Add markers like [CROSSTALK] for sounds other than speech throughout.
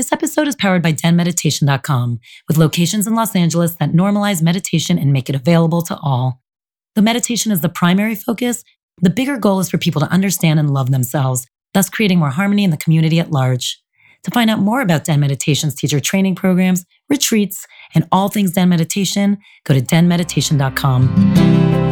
This episode is powered by denmeditation.com, with locations in Los Angeles that normalize meditation and make it available to all. Though meditation is the primary focus, the bigger goal is for people to understand and love themselves, thus creating more harmony in the community at large. To find out more about Den Meditation's teacher training programs, retreats, and all things Den Meditation, go to denmeditation.com.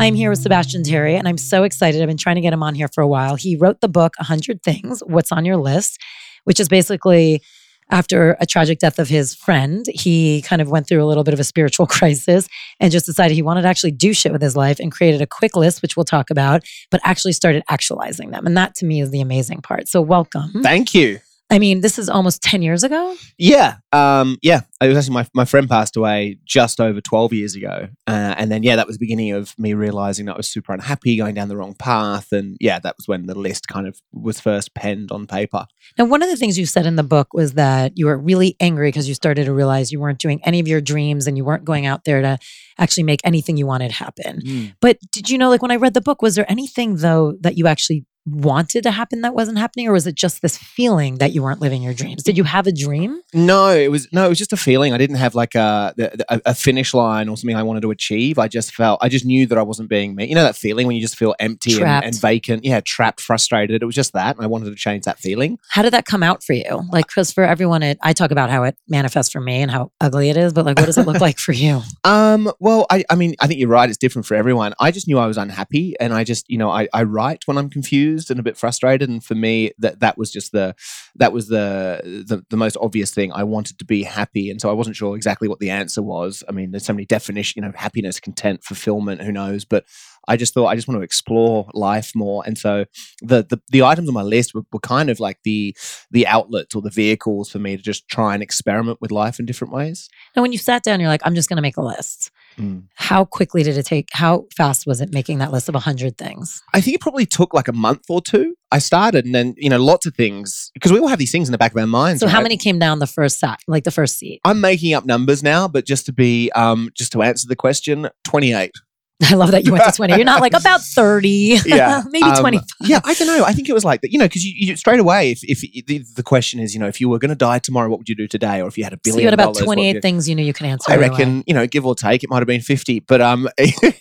I'm here with Sebastian Terry, and I'm so excited. I've been trying to get him on here for a while. He wrote the book, 100 Things What's on Your List, which is basically after a tragic death of his friend, he kind of went through a little bit of a spiritual [LAUGHS] crisis and just decided he wanted to actually do shit with his life and created a quick list, which we'll talk about, but actually started actualizing them. And that to me is the amazing part. So, welcome. Thank you. I mean, this is almost 10 years ago. Yeah. Um, yeah. It was actually my, my friend passed away just over 12 years ago. Uh, and then, yeah, that was the beginning of me realizing that I was super unhappy, going down the wrong path. And yeah, that was when the list kind of was first penned on paper. Now, one of the things you said in the book was that you were really angry because you started to realize you weren't doing any of your dreams and you weren't going out there to actually make anything you wanted happen. Mm. But did you know, like when I read the book, was there anything though that you actually wanted to happen that wasn't happening or was it just this feeling that you weren't living your dreams did you have a dream No, it was no, it was just a feeling. I didn't have like a, a a finish line or something I wanted to achieve. I just felt, I just knew that I wasn't being me. You know that feeling when you just feel empty and, and vacant. Yeah, trapped, frustrated. It was just that, and I wanted to change that feeling. how did that come out for you like because for everyone it i talk about how it manifests for me and how ugly it is but like what does it look like for you [LAUGHS] Um, well, I, I mean, I think you're right. It's different for everyone. I just knew I was unhappy, and I just, you know, I, I write when I'm confused and a bit frustrated. And for me, that that was just the that was the, the the most obvious thing. I wanted to be happy, and so I wasn't sure exactly what the answer was. I mean, there's so many definitions, you know, happiness, content, fulfillment. Who knows? But I just thought I just want to explore life more, and so the the, the items on my list were, were kind of like the the outlets or the vehicles for me to just try and experiment with life in different ways. And when you sat down you're like i'm just going to make a list Mm. how quickly did it take how fast was it making that list of 100 things I think it probably took like a month or two. I started, and then you know, lots of things because we all have these things in the back of our minds. so how many came down the first sack like the first seat I'm making up numbers now, but just to be, um, just to answer the question, 28. [LAUGHS] i love that you went to 20 you're not like about [LAUGHS] 30 Yeah, [LAUGHS] maybe Um, 25 Yeah, I don't know. I think it was like that, you know, because you, you straight away, if, if the, the question is, you know, if you were going to die tomorrow, what would you do today? Or if you had a so billion you had about dollars, 28 you- things you knew you can answer I right reckon, away. you know, give or take, it might have been 50, but um,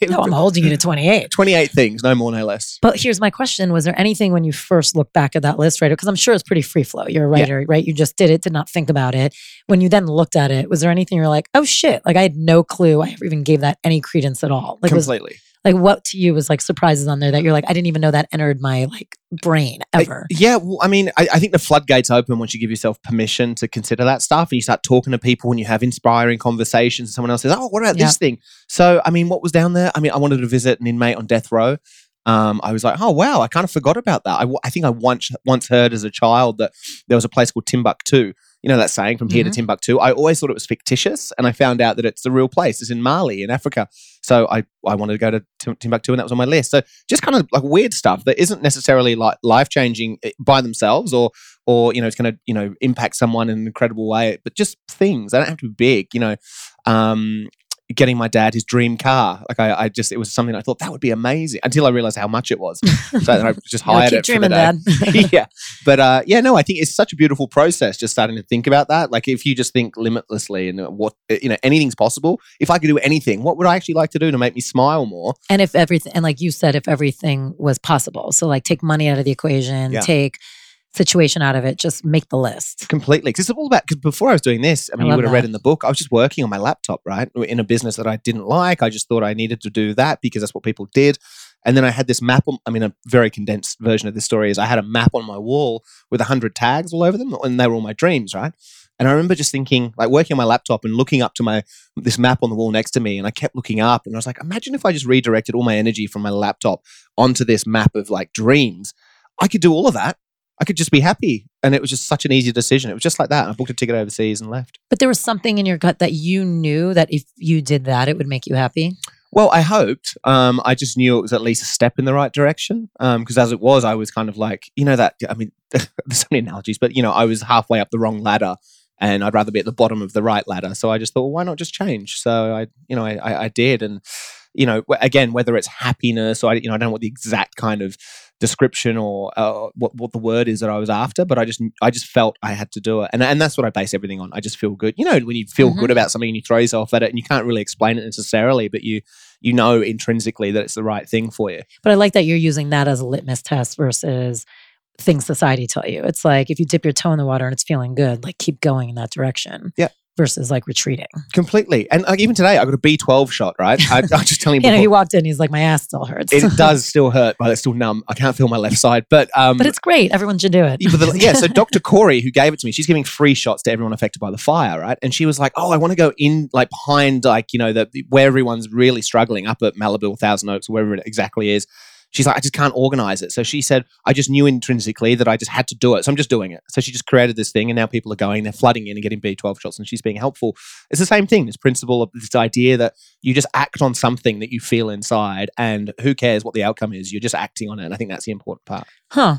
no i'm holding you to 28 28 things, no more, no less. But here's my question: Was there anything when you first looked back at that list, right? Because I'm sure it's pretty free flow. You're a Yeah. writer, right? You just did it, did not think about it. When you then looked at it, was there anything you're like, oh shit? Like I had no clue. I ever even gave that any credence at all. Like was Completely. like what to you was like surprises on there that you're like, I didn't even know that entered my like brain I- ever. yeah, well, I mean, I, I think the floodgates open once you give yourself permission to consider that stuff and you start talking to people and you have inspiring conversations. And someone else says, Oh, what about Yeah. this thing? So, I mean, what was down there? I mean, I wanted to visit an inmate on death row. Um, I was like, oh wow, I kind of forgot about that. I think I once once heard as a child that there was a place called Timbuktu. You know that saying from here Mhm. to Timbuktu. I always thought it was fictitious, and I found out that it's a real place. It's in Mali, in Africa. So I, I wanted to go to Tim- Timbuktu, and that was on my list. So just kind of like weird stuff that isn't necessarily like life changing by themselves, or or you know it's going to you know impact someone in an incredible way. But just things. They don't have to be big. You know, um, getting my dad his dream car. Like I, I just it was something I thought that would be amazing until I realized how much it was. [LAUGHS] So then I just hired it. for the day. [LAUGHS] [LAUGHS] Yeah. But uh, yeah, no, I think it's such a beautiful process just starting to think about that. Like if you just think limitlessly and what, you know, anything's possible. If I could do anything, what would I actually like to do to make me smile more? and if everything, and like you said, if everything was possible, so like take money out of the equation, Yeah. take situation out of it, just make the list. Completely. Because it's all about, because before I was doing this, I mean, you would have read in the book, I was just working on my laptop, right? In a business that I didn't like. I just thought I needed to do that because that's what people did. And then I had this map on, I mean, a very condensed version of this story is I had a map on my wall with 100 tags all over them, and they were all my dreams, right? And I remember just thinking, like working on my laptop and looking up to my this map on the wall next to me, and I kept looking up, and I was like, imagine if I just redirected all my energy from my laptop onto this map of like dreams. I could do all of that. I could just be happy, and it was just such an easy decision. It was just like that. I booked a ticket overseas and left. But there was something in your gut that you knew that if you did that, it would make you happy. Well, I hoped. Um, I just knew it was at least a step in the right direction. Because as it was, I was kind of like, you know, that. I mean, [LAUGHS] there's so many analogies, but you know, I was halfway up the wrong ladder, and I'd rather be at the bottom of the right ladder. So I just thought, well, why not just change? So I, you know, I, I, I did, and you know, again, whether it's happiness or I, you know, I don't know what the exact kind of description or uh, what what the word is that I was after, but I just I just felt I had to do it, and and that's what I base everything on. I just feel good. You know, when you feel Mhm. good about something and you throw yourself at it, and you can't really explain it necessarily, but you you know intrinsically that it's the right thing for you. But I like that you're using that as a litmus test versus things society tell you. It's like if you dip your toe in the water and it's feeling good, like keep going in that direction. Yeah. Versus like retreating. Completely, and like even today, I got a B twelve shot. Right, I, I was just telling you. [LAUGHS] You know, he walked in, he's like, my ass still hurts. it [LAUGHS] does still hurt, but it's still numb. I can't feel my left side, but um, but it's great. Everyone should do it. Yeah, the- yeah, so [LAUGHS] Dr. Corey, who gave it to me, she's giving free shots to everyone affected by the fire, right? And she was like, "Oh, I want to go in, like behind, like you know, the where everyone's really struggling, up at Malibu, Thousand Oaks, wherever it exactly is." She's like, "I just can't organize it." So she said, "I just knew intrinsically that I just had to do it, so I'm just doing it." So she just created this thing, and now people are going, they're flooding in and getting B12 shots, and she's being helpful. It's the same thing. This principle of this idea that you just act on something that you feel inside, and who cares what the outcome is? You're just acting on it, and I think that's the important part. Huh.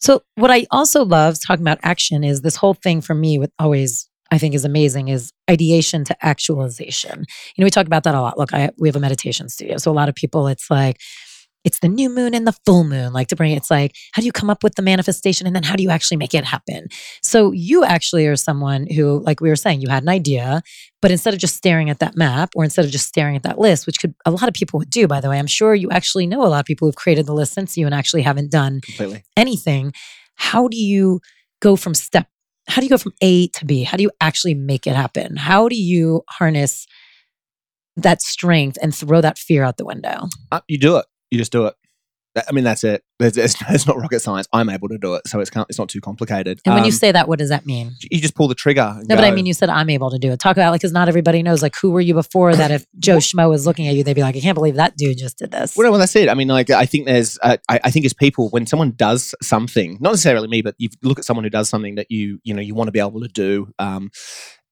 So what I also love talking about action is this whole thing for me with always I think is amazing is ideation to actualization. You know, we talk about that a lot. Look, I we have a meditation studio. So a lot of people it's like it's the new moon and the full moon like to bring it's like how do you come up with the manifestation and then how do you actually make it happen so you actually are someone who like we were saying you had an idea but instead of just staring at that map or instead of just staring at that list which could a lot of people would do by the way i'm sure you actually know a lot of people who've created the list since you and actually haven't done Completely. anything, how do you go from step? How do you go from A to B? How do you actually make it happen? How do you harness that strength and throw that fear out the window? Uh, you do it. You just do it. That- I mean, that's it. It's, it's, it's not rocket science. I'm able to do it, so it's it's not too complicated. And when you Um, say that, what does that mean? you just pull the trigger. No, but I mean, you said I'm able to do it. Talk about like, because not everybody knows. Like, who were you before that? If Joe Schmo was looking at you, they'd be like, I can't believe that dude just did this. Well, no, well, that's it. I mean, like, I think there's, uh, I, I think as people, when someone does something, not necessarily me, but you look at someone who does something that you, you know, you want to be able to do, um,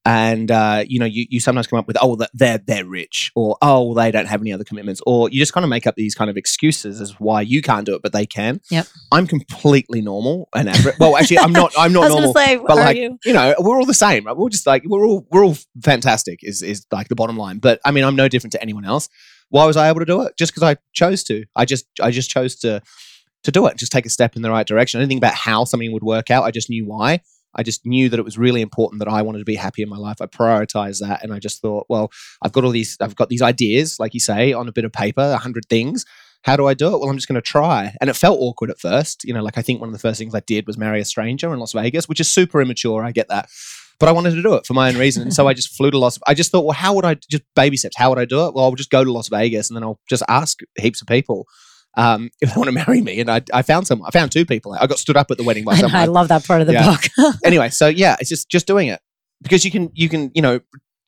and uh, you know, you, you sometimes come up with, oh, they're they're rich, or oh, they don't have any other commitments, or you just kind of make up these kind of excuses as why you can't do it, but they can. Yep. I'm completely normal and average. Well, actually, I'm not. I'm [LAUGHS] not normal. say, but are like you? you know we're all the same right? we're just like we're all we're all fantastic is is like the bottom line but i mean i'm no different to anyone else why was i able to do it just because i chose to i just i just chose to to do it just take a step in the right direction i didn't think about how something would work out i just knew why i just knew that it was really important that i wanted to be happy in my life i prioritized that and i just thought well i've got all these i've got these ideas like you say on a bit of paper a hundred things how do I do it? Well, I'm just going to try. And it felt awkward at first. You know, like I think one of the first things I did was marry a stranger in Las Vegas, which is super immature. I get that. But I wanted to do it for my own reason. And so I just flew to Las I just thought, well, how would I just baby steps? How would I do it? Well, I'll just go to Las Vegas and then I'll just ask heaps of people um, [LAUGHS] if they want to marry me. And I, I found some, I found two people. I got stood up at the wedding by I, know, I love that part of the Yeah. book. [LAUGHS] anyway, so yeah, it's just just doing it because you can you can you know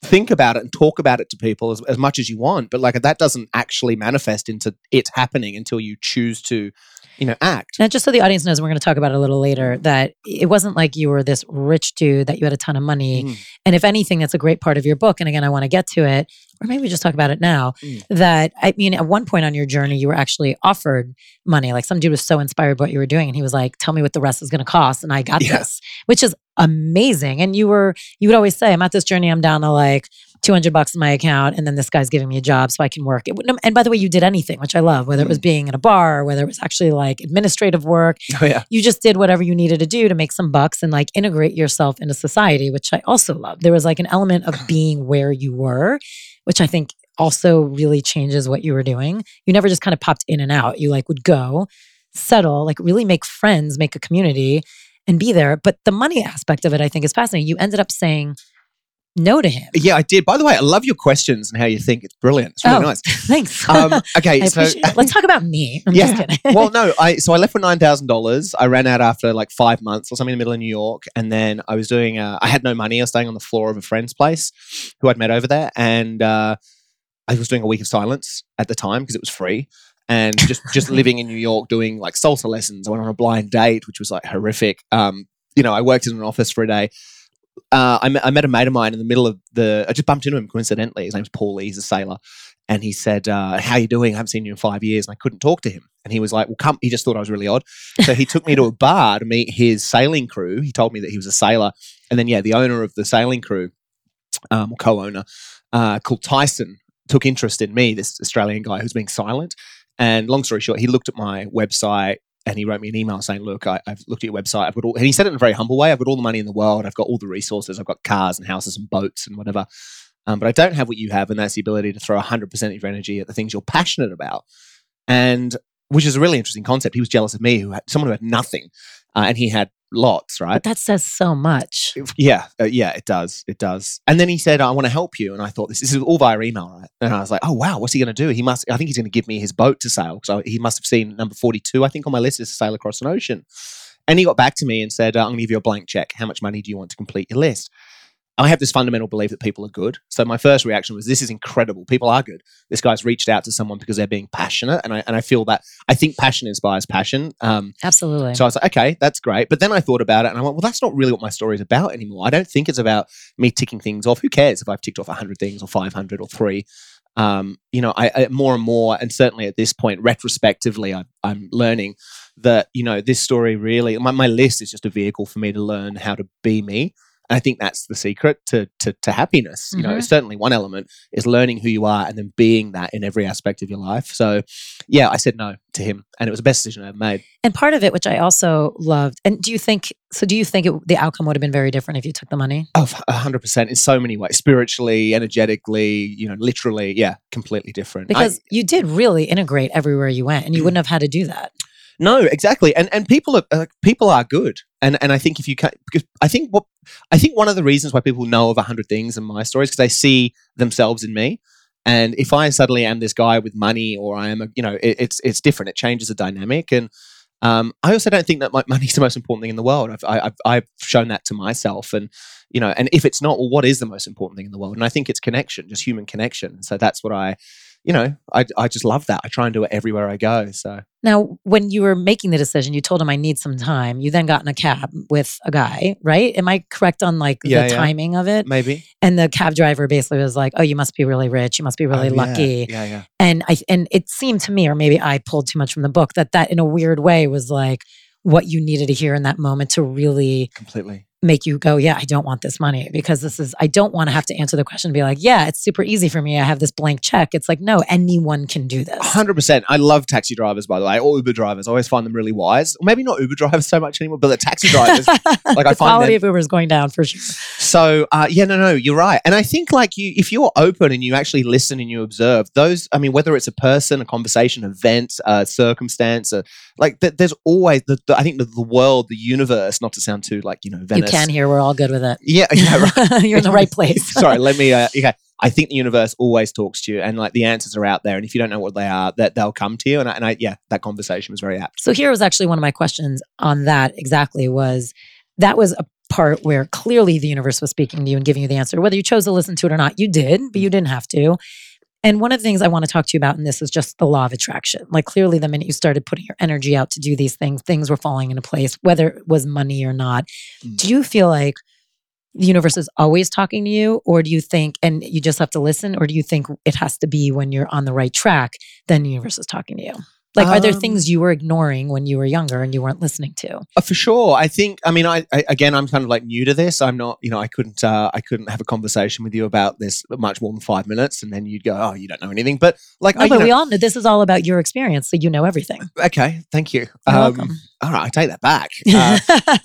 think about it and talk about it to people as, as much as you want, but like that doesn't actually manifest into it happening until you choose to you know act. Now, just so the audience knows, we're going to talk about it a little later, that it wasn't like you were this rich dude that you had a ton of money. Mm. And if anything, that's a great part of your book. And again, I want to get to it, or maybe we just talk about it now. Mm. That I mean, at one point on your journey, you were actually offered money. Like some dude was so inspired by what you were doing, and he was like, "Tell me what the rest is going to cost," and I got Yeah. this, which is amazing. And you were, you would always say, "I'm at this journey. I'm down to like." 200 bucks in my account and then this guy's giving me a job so I can work. It, wouldn't- and by the way, you did anything, which I love, whether it was Mm. being in a bar, or whether it was actually like administrative work, [LAUGHS] Oh yeah, you just did whatever you needed to do to make some bucks and like integrate yourself into society, which I also love. There was like an element of [LAUGHS] being where you were, which I think also really changes what you were doing. You never just kind of popped in and out. You like would go, settle, like really make friends, make a community and be there. But the money aspect of it, I think is fascinating. You ended up saying no to him. yeah, I did. By the way, I love your questions and how you think. It's brilliant. It's really Oh, nice. [LAUGHS] Thanks. Um, [LAUGHS] okay, so. Let's talk about me. I'm Yeah. just kidding. well, no, [LAUGHS] I so I left for nine thousand dollars. I ran out after like five months or something in the middle of New York, and then I was doing. Uh, I had no money. I was staying on the floor of a friend's place, who I'd met over there, and uh, I was doing a week of silence at the time because it was free, and just just living in New York, doing like salsa lessons. I went on a blind date, which was like horrific. Um, you know, I worked in an office for a day. Uh, I, met, I met a mate of mine in the middle of the. I just bumped into him coincidentally. His name's Paul. He's a sailor, and he said, uh, "How you doing? I haven't seen you in five years." And I couldn't talk to him. And he was like, "Well, come." He just thought I was really odd, so he took me to a bar to meet his sailing crew. He told me that he was a sailor, And then yeah, the owner of the sailing crew, um, co-owner, uh, called Tyson, took interest in me, this Australian guy who's being silent. And long story short, he looked at my website and he wrote me an email saying, "Look, I, have looked at your website. I've got all," and he said it in a very humble way. I've got all the money in the world. I've got all the resources. I've got cars and houses and boats and whatever. Um, but I don't have what you have, and that's the ability to throw 100% of your energy at the things you're passionate about. And which is a really interesting concept. He was jealous of me, who had someone who had nothing, uh, and he had lots, right? But that says so much. Yeah, uh, yeah, it does, it does. And then he said, "I want to help you," and I thought this, this is all via email, right? And I was like, "Oh wow, what's he going to do? He must. I think he's going to give me his boat to sail because he must have seen number forty-two, I think, on my list is to sail across an ocean." And he got back to me and said, uh, "I'm going to give you a blank check. How much money do you want to complete your list?" I have this fundamental belief that people are good. So my first reaction was, "This is incredible. People are good. This guy's reached out to someone because they're being passionate, and I and I feel that I think passion inspires passion. Um, Absolutely. so I was like, okay, that's great. But then I thought about it, and I went, well, that's not really what my story is about anymore. I don't think it's about me ticking things off. Who cares if I've ticked off hundred things or five hundred or three? Um, you know, I, I more and more, and certainly at this point, retrospectively, I, I'm learning that you know this story really my, my list is just a vehicle for me to learn how to be me and I think that's the secret to to, to happiness. You know, Mhm. certainly one element is learning who you are and then being that in every aspect of your life. So, yeah, I said no to him, and it was the best decision I ever made. And part of it, which I also loved, and do you think so? Do you think it, the outcome would have been very different if you took the money? Oh, a hundred percent in so many ways, spiritually, energetically, you know, literally, yeah, completely different. I- Because you did really integrate everywhere you went, and you wouldn't have had to do that. No, exactly, and and people are uh, people are good, and and I think if you can, because I think what I think one of the reasons why people know of a hundred things in my stories because they see themselves in me, and if I suddenly am this guy with money, or I am a, you know, it, it's it's different. It changes the dynamic, and um, I also don't think that like [LAUGHS] money's the most important thing in the world. I've I, I've I've shown that to myself, and you know, and if it's not, well, what is the most important thing in the world? And I think it's connection, just human connection. So that's what I. You know, I, I just love that. I try and do it everywhere I go. So Now, when you were making the decision, you told him I need some time. You then got in a cab with a guy, right? Am I correct on like Yeah, the yeah. timing of it? maybe And the cab driver basically was like, "Oh, you must be really rich. You must be really Oh, yeah. lucky." Yeah, yeah. And I and it seemed to me, or maybe I pulled too much from the book, that that in a weird way was like what you needed to hear in that moment to really Completely. Make you go, yeah, I don't want this money because this is, I don't want to have to answer the question and be like, yeah, it's super easy for me. I have this blank check. It's like, no, anyone can do this. hundred percent. I love taxi drivers, by the way, or Uber drivers. I always find them really wise. Or maybe not Uber drivers [LAUGHS] so much anymore, but the taxi drivers. [LAUGHS] like I the find quality them- of Uber is going down for sure. So uh, yeah, no, no, you're right. And I think like you, if you're open and you actually listen and you observe those, I mean, whether it's a person, a conversation, event, circumstance, uh, like th- there's always the, the I think the, the world, the universe. Not to sound too like you know You can hear. We're all good with it. Yeah, yeah, right. [LAUGHS] You're in the right place. [LAUGHS] Sorry, let me. Uh, okay, I think the universe always talks to you, and like the answers are out there. And if you don't know what they are, that they'll come to you. And I, and I yeah, that conversation was very apt. So here was actually one of my questions on that exactly was that was a part where clearly the universe was speaking to you and giving you the answer. Whether you chose to listen to it or not, you did, but you didn't have to. And one of the things I want to talk to you about in this is just the law of attraction. Like clearly the minute you started putting your energy out to do these things, things were falling into place, whether it was money or not. Mm. Do you feel like the universe is always talking to you or do you think and you just have to listen or do you think it has to be when you're on the right track then the universe is talking to you like are there Um, things you were ignoring when you were younger and you weren't listening to Uh, for sure. I think. I mean, I, I again, I'm kind of like new to this. I'm not. You know, I couldn't. Uh, I couldn't have a conversation with you about this much more than five minutes, and then you'd go, "Oh, you don't know anything." But like, no, I, but know- we all know this is all about your experience so you know everything okay, thank you. You're Um, welcome. All right, I take that back. Uh,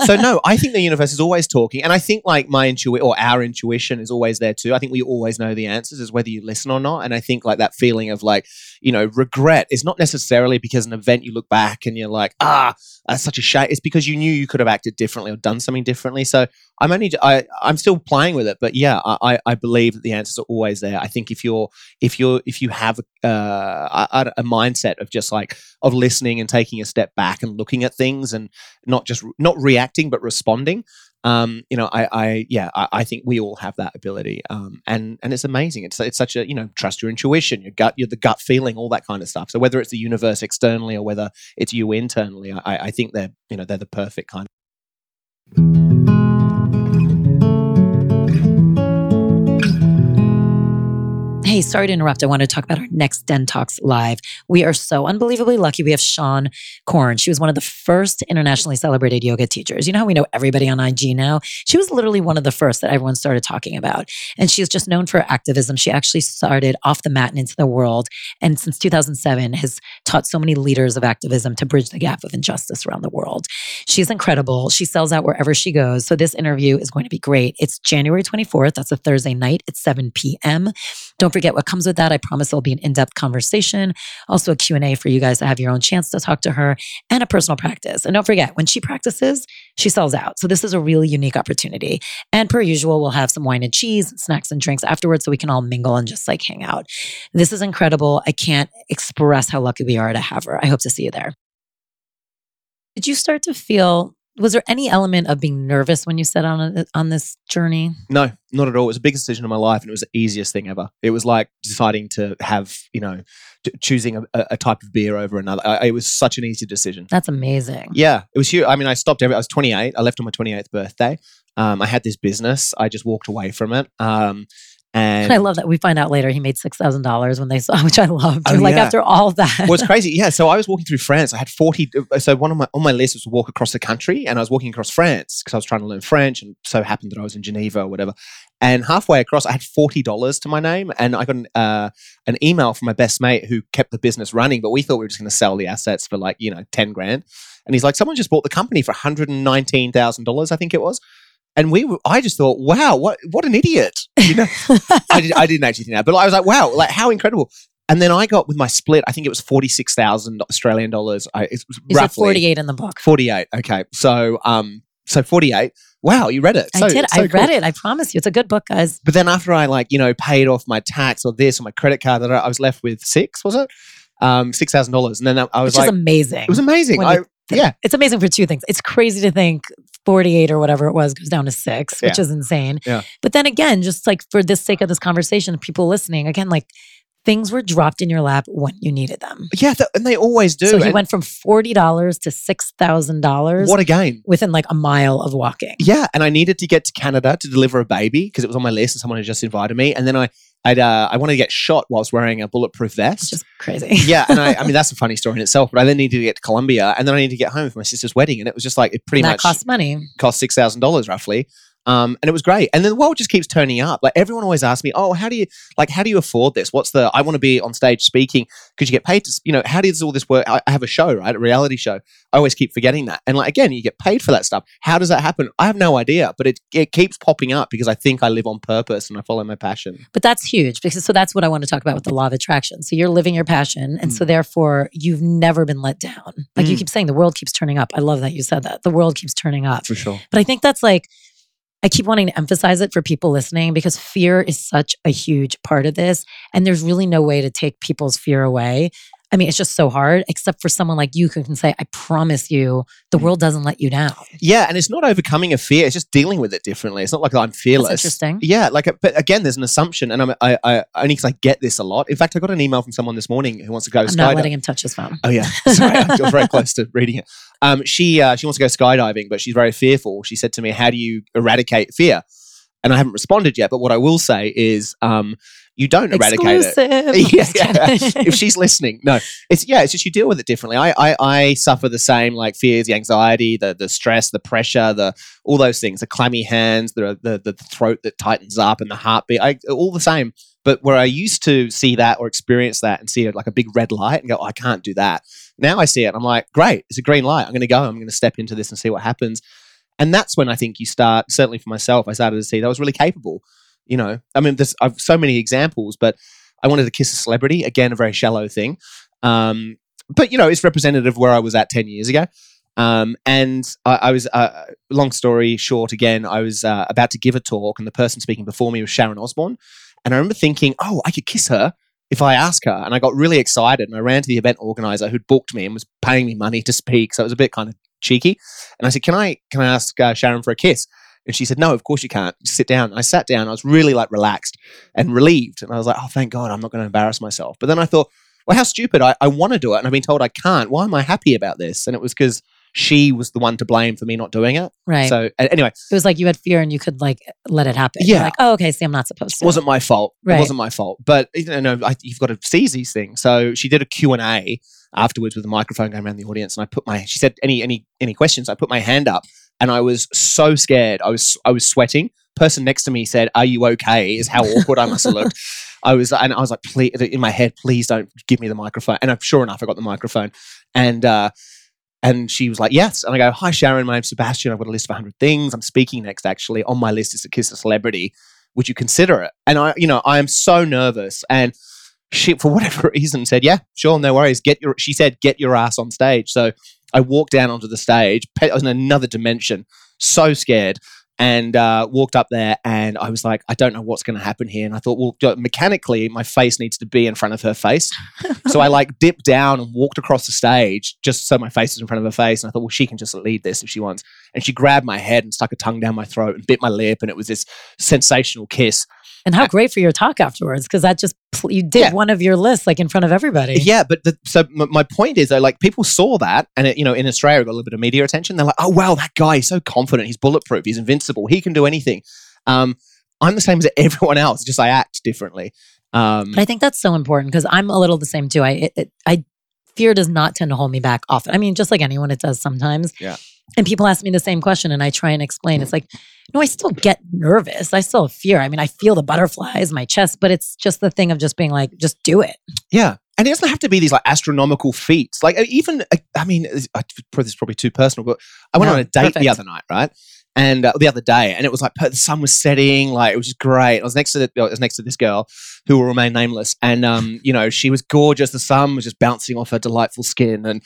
so no, I think the universe is always talking, and I think like my intuition or our intuition is always there too. I think we always know the answers, is whether you listen or not. And I think like that feeling of like you know regret is not necessarily because an event you look back and you're like ah that's such a shame. It's because you knew you could have acted differently or done something differently. So I'm only I I'm still playing with it, but yeah, I I- believe that the answers are always there. I think if you're if you're if you have uh, a, a mindset of just like of listening and taking a step back and looking at things and not just not reacting but responding. Um you know i i yeah i, I think we all have that ability. Um and and it's amazing. It's it's such a you know trust your intuition your gut your the gut feeling all that kind of stuff. So whether it's the universe externally or whether it's you internally i i think they're you know they're the perfect kind hey Hey, sorry to interrupt. I want to talk about our next Den Talks live. We are so unbelievably lucky. We have Seane Corn. She was one of the first internationally celebrated yoga teachers. You know how we know everybody on IG now? She was literally one of the first that everyone started talking about. And she's just known for her activism. She actually started off the mat and into the world. And since 2007 has taught so many leaders of activism to bridge the gap of injustice around the world. She's incredible. She sells out wherever she goes. So this interview is going to be great. It's January 24th. That's a Thursday night at 7 p.m. Don't forget what comes with that. I promise there'll be an in-depth conversation, also a Q&A for you guys to have your own chance to talk to her and a personal practice. And don't forget, when she practices, she sells out. So this is a really unique opportunity. And per usual, we'll have some wine and cheese, snacks and drinks afterwards so we can all mingle and just like hang out. This is incredible. I can't express how lucky we are to have her. I hope to see you there. Did you start to feel was there any element of being nervous when you set on a, on this journey? No, not at all. It was a big decision in my life, and it was the easiest thing ever. It was like deciding to have, you know, t- choosing a, a, type of beer over another. I, it was such an easy decision. That's amazing. Yeah, it was huge. I mean, I stopped. Every, I was 28. I left on my 28th birthday. Um, I had this business. I just walked away from it. Um, and I love that we find out later he made six thousand dollars when they saw, [LAUGHS] which I loved. Oh, like yeah. after all that, well, it's crazy. Yeah, so I was walking through France. I had forty. Uh, so one of my on my list was to walk across the country, and I was walking across France because I was trying to learn French, and so happened that I was in Geneva or whatever. And halfway across, I had forty dollars to my name, and I got an, uh, an email from my best mate who kept the business running. But we thought we were just going to sell the assets for like you know ten grand. And he's like, someone just bought the company for one hundred and nineteen thousand dollars, I think it was and we were, I just thought, wow, what what an idiot. You know, [LAUGHS] I, did, I didn't actually think that, but I was like, wow, like how incredible. And then I got with my split, I think it was 46,000 Australian dollars. I, it was you roughly 48 in the book. 48. Okay. So, um, so 48. Wow, you read it. I did. So I cool. read it. I promise you. It's a good book, guys. But then after I like, you know, paid off my tax or this or my credit card, that I was left with six, was it? Um, $6,000. And then I was Which like, amazing. It was amazing. I, yeah. It's amazing for two things. It's crazy to think 48 or whatever it was goes down to six, which yeah. is insane. Yeah. But then again, just like for the sake of this conversation, people listening, again, like things were dropped in your lap when you needed them. Yeah, th- and they always do. So he went from forty dollars to six thousand dollars. What a gain! Within like a mile of walking. Yeah, and I needed to get to Canada to deliver a baby because it was on my list, and someone had just invited me. And then I I'd, uh, I wanted to get shot whilst wearing a bulletproof vest. Just crazy. [LAUGHS] yeah. And I, I mean, that's a funny story in itself, but I then needed to get to Colombia and then I needed to get home for my sister's wedding. And it was just like, it pretty that much cost money. Cost $6,000 roughly. Um, and it was great. And then the world just keeps turning up. Like everyone always asks me, "Oh, how do you like? How do you afford this? What's the? I want to be on stage speaking because you get paid to. You know, how does all this work? I, I have a show, right? A reality show. I always keep forgetting that. And like again, you get paid for that stuff. How does that happen? I have no idea, but it it keeps popping up because I think I live on purpose and I follow my passion. But that's huge because so that's what I want to talk about with the law of attraction. So you're living your passion, and mm. so therefore you've never been let down. Like mm. you keep saying, the world keeps turning up. I love that you said that. The world keeps turning up for sure. But I think that's like I keep wanting to emphasize it for people listening because fear is such a huge part of this. And there's really no way to take people's fear away. I mean, it's just so hard, except for someone like you who can say, I promise you, the world doesn't let you down. Yeah. And it's not overcoming a fear, it's just dealing with it differently. It's not like I'm fearless. That's interesting. Yeah. Like, but again, there's an assumption. And I'm, I, I only because I get this a lot. In fact, I got an email from someone this morning who wants to go I'm not letting him touch his phone. Oh, yeah. [LAUGHS] Sorry. I'm very close to reading it. Um, she, uh, she wants to go skydiving, but she's very fearful. She said to me, How do you eradicate fear? and I haven't responded yet. But what I will say is, um, you don't Exclusive. eradicate it. [LAUGHS] yeah, yeah. [LAUGHS] if she's listening, no, it's yeah, it's just you deal with it differently. I, I I suffer the same like fears, the anxiety, the the stress, the pressure, the all those things, the clammy hands, the the the throat that tightens up, and the heartbeat. I all the same. But where I used to see that or experience that and see it like a big red light and go, oh, I can't do that. Now I see it. I'm like, great, it's a green light. I'm going to go. I'm going to step into this and see what happens. And that's when I think you start, certainly for myself, I started to see that I was really capable. You know, I mean, there's I've so many examples, but I wanted to kiss a celebrity. Again, a very shallow thing. Um, but, you know, it's representative of where I was at 10 years ago. Um, and I, I was, uh, long story short, again, I was uh, about to give a talk, and the person speaking before me was Sharon Osbourne. And I remember thinking, oh, I could kiss her if I ask her. And I got really excited and I ran to the event organizer who'd booked me and was paying me money to speak. So it was a bit kind of cheeky. And I said, "Can I can I ask uh, Sharon for a kiss?" And she said, "No, of course you can't. Just sit down." And I sat down. I was really like relaxed and relieved, and I was like, "Oh, thank God, I'm not going to embarrass myself." But then I thought, "Well, how stupid! I, I want to do it, and I've been told I can't. Why am I happy about this?" And it was because she was the one to blame for me not doing it. Right. So anyway, it was like you had fear and you could like let it happen. You're Yeah. like, oh, okay, see, I'm not supposed to. it wasn't my fault. Right. It wasn't my fault. But you know, I, you've got to seize these things. So she did a Q and A afterwards with a microphone going around the audience, and I put my. She said, "Any any any questions?" I put my hand up, and I was so scared. I was I was sweating. Person next to me said, "Are you okay?" Is how awkward I must have looked. I was, and I was like, "Please," in my head, "Please don't give me the microphone." And I'm sure enough, I got the microphone, and. uh and she was like, yes. And I go, hi, Sharon. My name's Sebastian. I've got a list of 100 things. I'm speaking next, actually. On my list is to kiss a celebrity. Would you consider it? And I, you know, I am so nervous. And she, for whatever [LAUGHS] reason, said, yeah, sure, no worries. Get your, she said, get your ass on stage. So I walked down onto the stage. I was in another dimension, so scared. And uh, walked up there, and I was like, I don't know what's going to happen here. And I thought, well, mechanically, my face needs to be in front of her face. [LAUGHS] so I like dipped down and walked across the stage just so my face is in front of her face. And I thought, well, she can just lead this if she wants. And she grabbed my head and stuck a tongue down my throat and bit my lip. And it was this sensational kiss. And how great for your talk afterwards because that just you did Yeah. one of your lists like in front of everybody. Yeah. But the, so m- my point is, though, like people saw that. And, it, you know, in Australia, it got a little bit of media attention. They're like, oh, wow, that guy, is so confident. He's bulletproof. He's invincible. He can do anything. Um, I'm the same as [LAUGHS] everyone else, just I act differently. Um, But I think that's so important because I'm a little the same too. I it, it, I fear does not tend to hold me back often. I mean, just like anyone, it does sometimes. Yeah. And people ask me the same question, and I try and explain. It's like, no, I still get nervous. I still have fear. I mean, I feel the butterflies, in my chest, but it's just the thing of just being like, just do it. Yeah. And it doesn't have to be these like astronomical feats. Like uh, even, uh, I mean, I- this is probably too personal, but I went No, on a date perfect. the other night, right? And uh, the other day, and it was like the sun was setting, like it was just great. I was next to the, I was next to this girl who will remain nameless, and um, you know, she was gorgeous. The sun was just bouncing off her delightful skin, and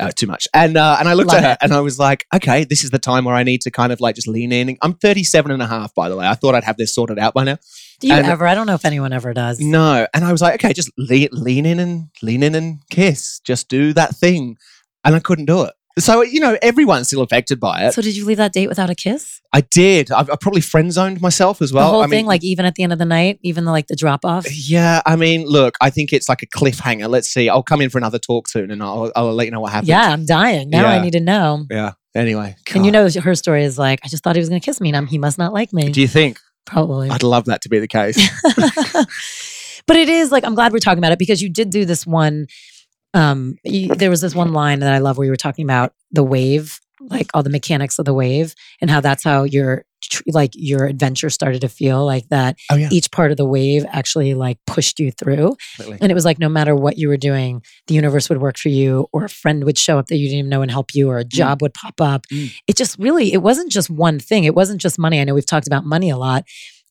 uh, too much. And uh, and I looked Love at her, it. and I was like, okay, this is the time where I need to kind of like just lean in. I'm 37 and a half, by the way. I thought I'd have this sorted out by now. Do you And- ever? I don't know if anyone ever does. No. And I was like, okay, just lean, lean in and lean in and kiss. Just do that thing. And I couldn't do it. So, you know, everyone's still affected by it. So did you leave that date without a kiss? I did. I've, I probably friend zoned myself as well. the whole I mean, thing, like even at the end of the night, even the, like the drop off. yeah, I mean, look, I think it's like a cliffhanger. Let's see. I'll come in for another talk soon and I'll, I'll let you know what happens. Yeah, I'm dying now. I need to know. Yeah. Anyway. And you know, her story is like, I just thought he was going to kiss me, and I'm, he must not like me. do you think? Probably. I'd love that to be the case. [LAUGHS] but it is like I'm glad we're talking about it because you did do this one. Um, you, there was this one line that I love where you were talking about the wave, like all the mechanics of the wave, and how that's how your like your adventure started to feel like that. Oh, yeah. Each part of the wave actually like pushed you through, and it was like no matter what you were doing, the universe would work for you, or a friend would show up that you didn't even know and help you, or a job would pop up. Mm. It just really, it wasn't just one thing. It wasn't just money. I know we've talked about money a lot.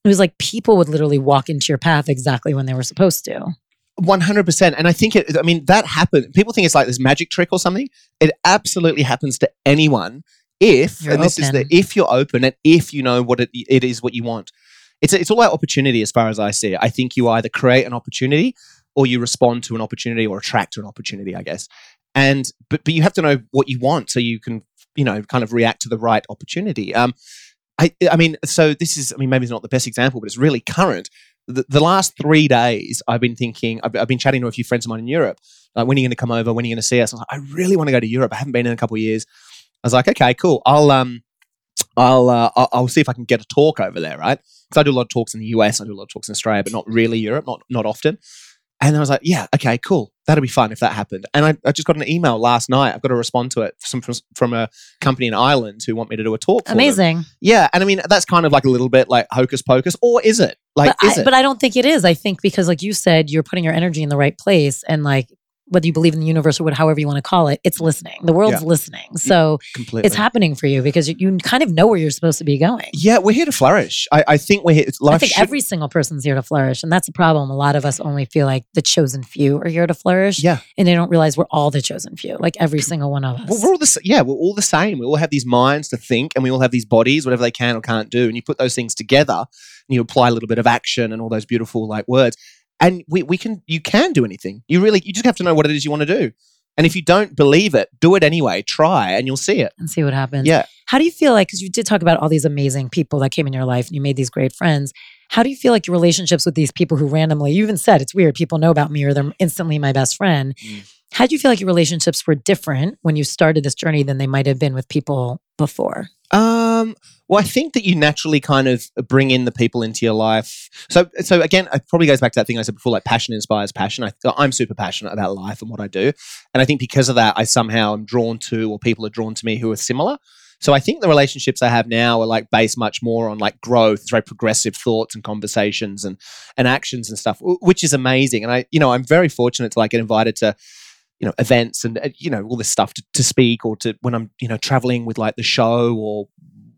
It was like people would literally walk into your path exactly when they were supposed to. One hundred percent, and I think it. I mean, that happened. People think it's like this magic trick or something. It absolutely happens to anyone if, You're and this is the if you're open and if you know what it, it is what you want. It's it's all about opportunity as far as I see it. I think you either create an opportunity or you respond to an opportunity or attract to an opportunity. I guess, and but but you have to know what you want so you can you know kind of react to the right opportunity. Um, I I mean, so this is I mean maybe it's not the best example, but it's really current the, the last three days, I've been thinking, I've, I've been chatting to a few friends of mine in Europe. Like, when are you going to come over? When are you going to see us? I was like, I really want to go to Europe. I haven't been in a couple of years. I was like, okay, cool. I'll um, I'll uh, I'll, I'll see if I can get a talk over there, right? Because I do a lot of talks in the US, I do a lot of talks in Australia, but not really Europe, not not often. And I was like, yeah, okay, cool. That'll be fun if that happened. And I, I just got an email last night. I've got to respond to it from, from, from a company in Ireland who want me to do a talk. For them. Amazing. Yeah. And I mean, that's kind of like a little bit like hocus pocus, or is it? Like, but, is I, it? but I don't think it is. I think because, like you said, you're putting your energy in the right place, and like whether you believe in the universe or what, however you want to call it, it's listening. The world's listening, so Completely. it's happening for you because you, you kind of know where you're supposed to be going. Yeah, we're here to flourish. I, I think we're here. Life I think should- every single person's here to flourish, and that's a problem. A lot of us only feel like the chosen few are here to flourish, Yeah. and they don't realize we're all the chosen few. Like every single one of us. Well, we're all the yeah, we're all the same. We all have these minds to think, and we all have these bodies, whatever they can or can't do. And you put those things together, you apply a little bit of action and all those beautiful like words, and we we can you can do anything. You really you just have to know what it is you want to do. And if you don't believe it, do it anyway. Try, and you'll see it. and see what happens. Yeah. How do you feel like, because you did talk about all these amazing people that came in your life and you made these great friends. How do you feel like your relationships with these people who randomly, you even said it's weird, people know about me or they're instantly my best friend. Mm. How do you feel like your relationships were different when you started this journey than they might have been with people before? Um, well, I think that you naturally kind of bring in the people into your life. So, so again, it probably goes back to that thing I said before, like passion inspires passion. I, I'm super passionate about life and what I do, and I think because of that, I somehow am drawn to, or people are drawn to me who are similar. So I think the relationships I have now are like based much more on like growth, very progressive thoughts and conversations and and actions and stuff, which is amazing. And I, you know, I'm very fortunate to like get invited to you know events and uh, you know all this stuff to, to speak or to when i'm you know traveling with like the show or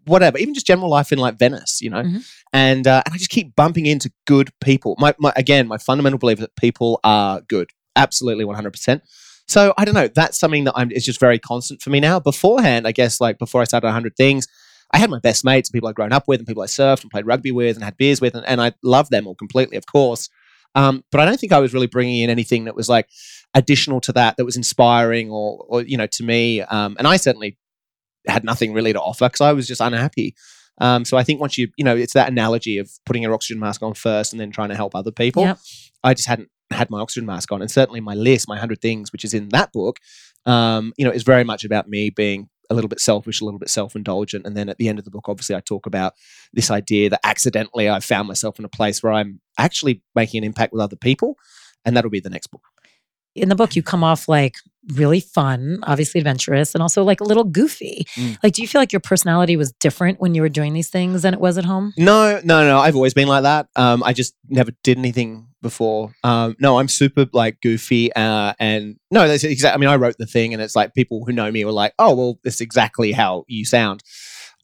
whatever even just general life in like venice you know mm-hmm. and uh, and i just keep bumping into good people my, my again my fundamental belief is that people are good absolutely 100% so i don't know that's something that i'm it's just very constant for me now beforehand i guess like before i started 100 things I had my best mates, and people I'd grown up with, and people I surfed and played rugby with and had beers with, and, and I loved them all completely, of course. Um, but I don't think I was really bringing in anything that was like additional to that that was inspiring or, or you know, to me. Um, and I certainly had nothing really to offer because I was just unhappy. Um, so I think once you, you know, it's that analogy of putting your oxygen mask on first and then trying to help other people. Yep. I just hadn't had my oxygen mask on, and certainly my list, my hundred things, which is in that book, um, you know, is very much about me being a little bit selfish, a little bit self indulgent. And then at the end of the book, obviously, I talk about this idea that accidentally I found myself in a place where I'm actually making an impact with other people. And that'll be the next book. In the book, you come off like really fun, obviously adventurous, and also like a little goofy. Mm. Like, do you feel like your personality was different when you were doing these things than it was at home? No, no, no. I've always been like that. Um, I just never did anything before. Um, no, I'm super like goofy, uh, and no, that's exactly. I mean, I wrote the thing, and it's like people who know me were like, "Oh, well, this is exactly how you sound."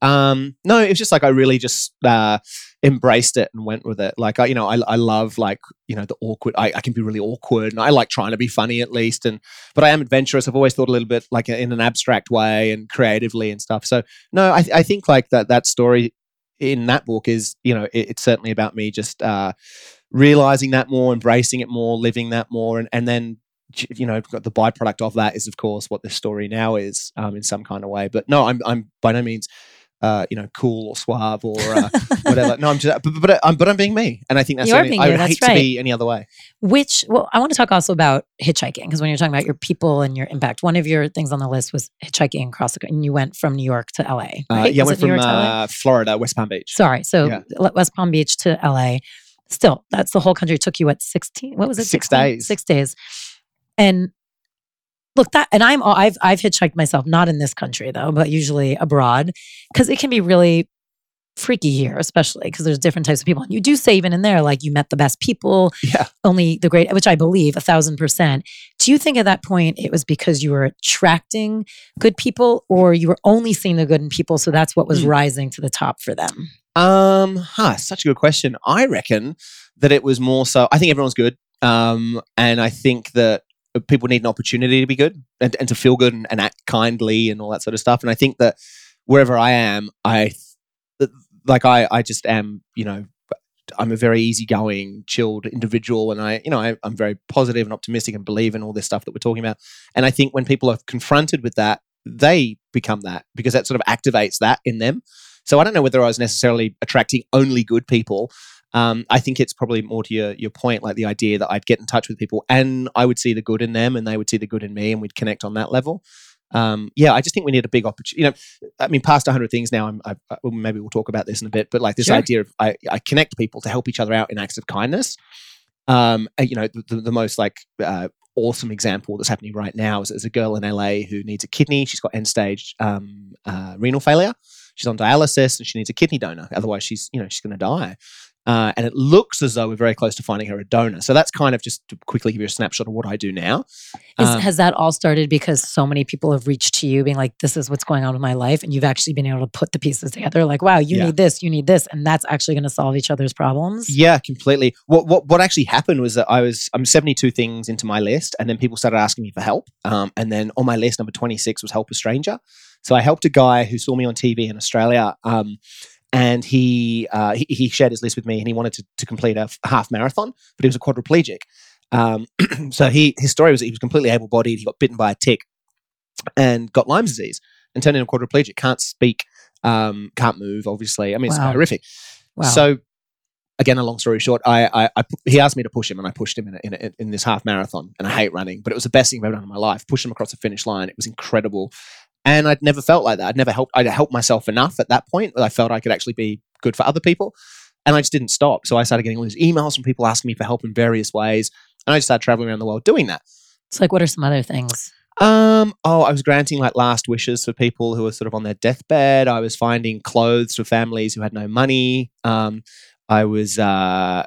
Um, no, it was just like I really just uh, embraced it and went with it. Like I, you know, I, I love like you know the awkward. I, I can be really awkward, and I like trying to be funny at least. And but I am adventurous. I've always thought a little bit like in an abstract way and creatively and stuff. So no, I, I think like that that story in that book is you know it, it's certainly about me just uh, realizing that more, embracing it more, living that more, and and then you know the byproduct of that is of course what the story now is um, in some kind of way. But no, I'm I'm by no means uh, you know, cool or suave or uh, [LAUGHS] whatever. No, I'm just, but, but, I'm, but I'm being me, and I think that's. You are being I would hate right. to be any other way. Which, well, I want to talk also about hitchhiking because when you're talking about your people and your impact, one of your things on the list was hitchhiking across the, and you went from New York to LA. Right? Uh, yeah, I went from uh, Florida, West Palm Beach. Sorry, so yeah. West Palm Beach to LA. Still, that's the whole country. It took you what sixteen? What was it? Six 16? days. Six days. And look that and i'm i've i've hitchhiked myself not in this country though but usually abroad because it can be really freaky here especially because there's different types of people. And you do say even in there like you met the best people yeah. only the great which i believe a thousand percent. Do you think at that point it was because you were attracting good people or you were only seeing the good in people so that's what was mm. rising to the top for them? Um huh such a good question. I reckon that it was more so i think everyone's good um and i think that people need an opportunity to be good and, and to feel good and, and, act kindly and all that sort of stuff. And I think that wherever I am, I like I I just am you know I'm a very easygoing, chilled individual, and I you know I, I'm very positive and optimistic and believe in all this stuff that we're talking about. And I think when people are confronted with that, they become that because that sort of activates that in them. So I don't know whether I was necessarily attracting only good people um, I think it's probably more to your your point, like the idea that I'd get in touch with people and I would see the good in them, and they would see the good in me, and we'd connect on that level. Um, yeah, I just think we need a big opportunity. You know, I mean, past 100 things now. I'm, I, I, maybe we'll talk about this in a bit, but like this sure. idea of I, I, connect people to help each other out in acts of kindness. Um, you know, the, the most like uh, awesome example that's happening right now is there's a girl in LA who needs a kidney. She's got end stage um, uh, renal failure. She's on dialysis and she needs a kidney donor. Otherwise, she's you know she's going to die. Uh, and it looks as though we're very close to finding her a donor. So that's kind of just to quickly give you a snapshot of what I do now. Is, um, has that all started because so many people have reached to you, being like, "This is what's going on with my life," and you've actually been able to put the pieces together? Like, wow, you yeah. need this, you need this, and that's actually going to solve each other's problems. Yeah, completely. What what what actually happened was that I was I'm 72 things into my list, and then people started asking me for help. Um, and then on my list, number 26 was help a stranger. So I helped a guy who saw me on TV in Australia. Um, and he, uh, he, he shared his list with me, and he wanted to, to complete a half marathon, but he was a quadriplegic. Um, [CLEARS THROAT] so he his story was that he was completely able bodied. He got bitten by a tick and got Lyme's disease and turned into a quadriplegic. Can't speak, um, can't move. Obviously, I mean wow. it's horrific. Wow. So again, a long story short, I, I, I he asked me to push him, and I pushed him in a, in, a, in this half marathon. And I hate running, but it was the best thing I've ever done in my life. Pushed him across the finish line. It was incredible, and I'd never felt like that. I'd never helped. I'd helped myself enough at that point that I felt I could actually be good for other people, and I just didn't stop. So I started getting all these emails from people asking me for help in various ways, and I just started traveling around the world doing that. It's like, what are some other things? Um, oh, I was granting like last wishes for people who were sort of on their deathbed. I was finding clothes for families who had no money. Um, I was, uh,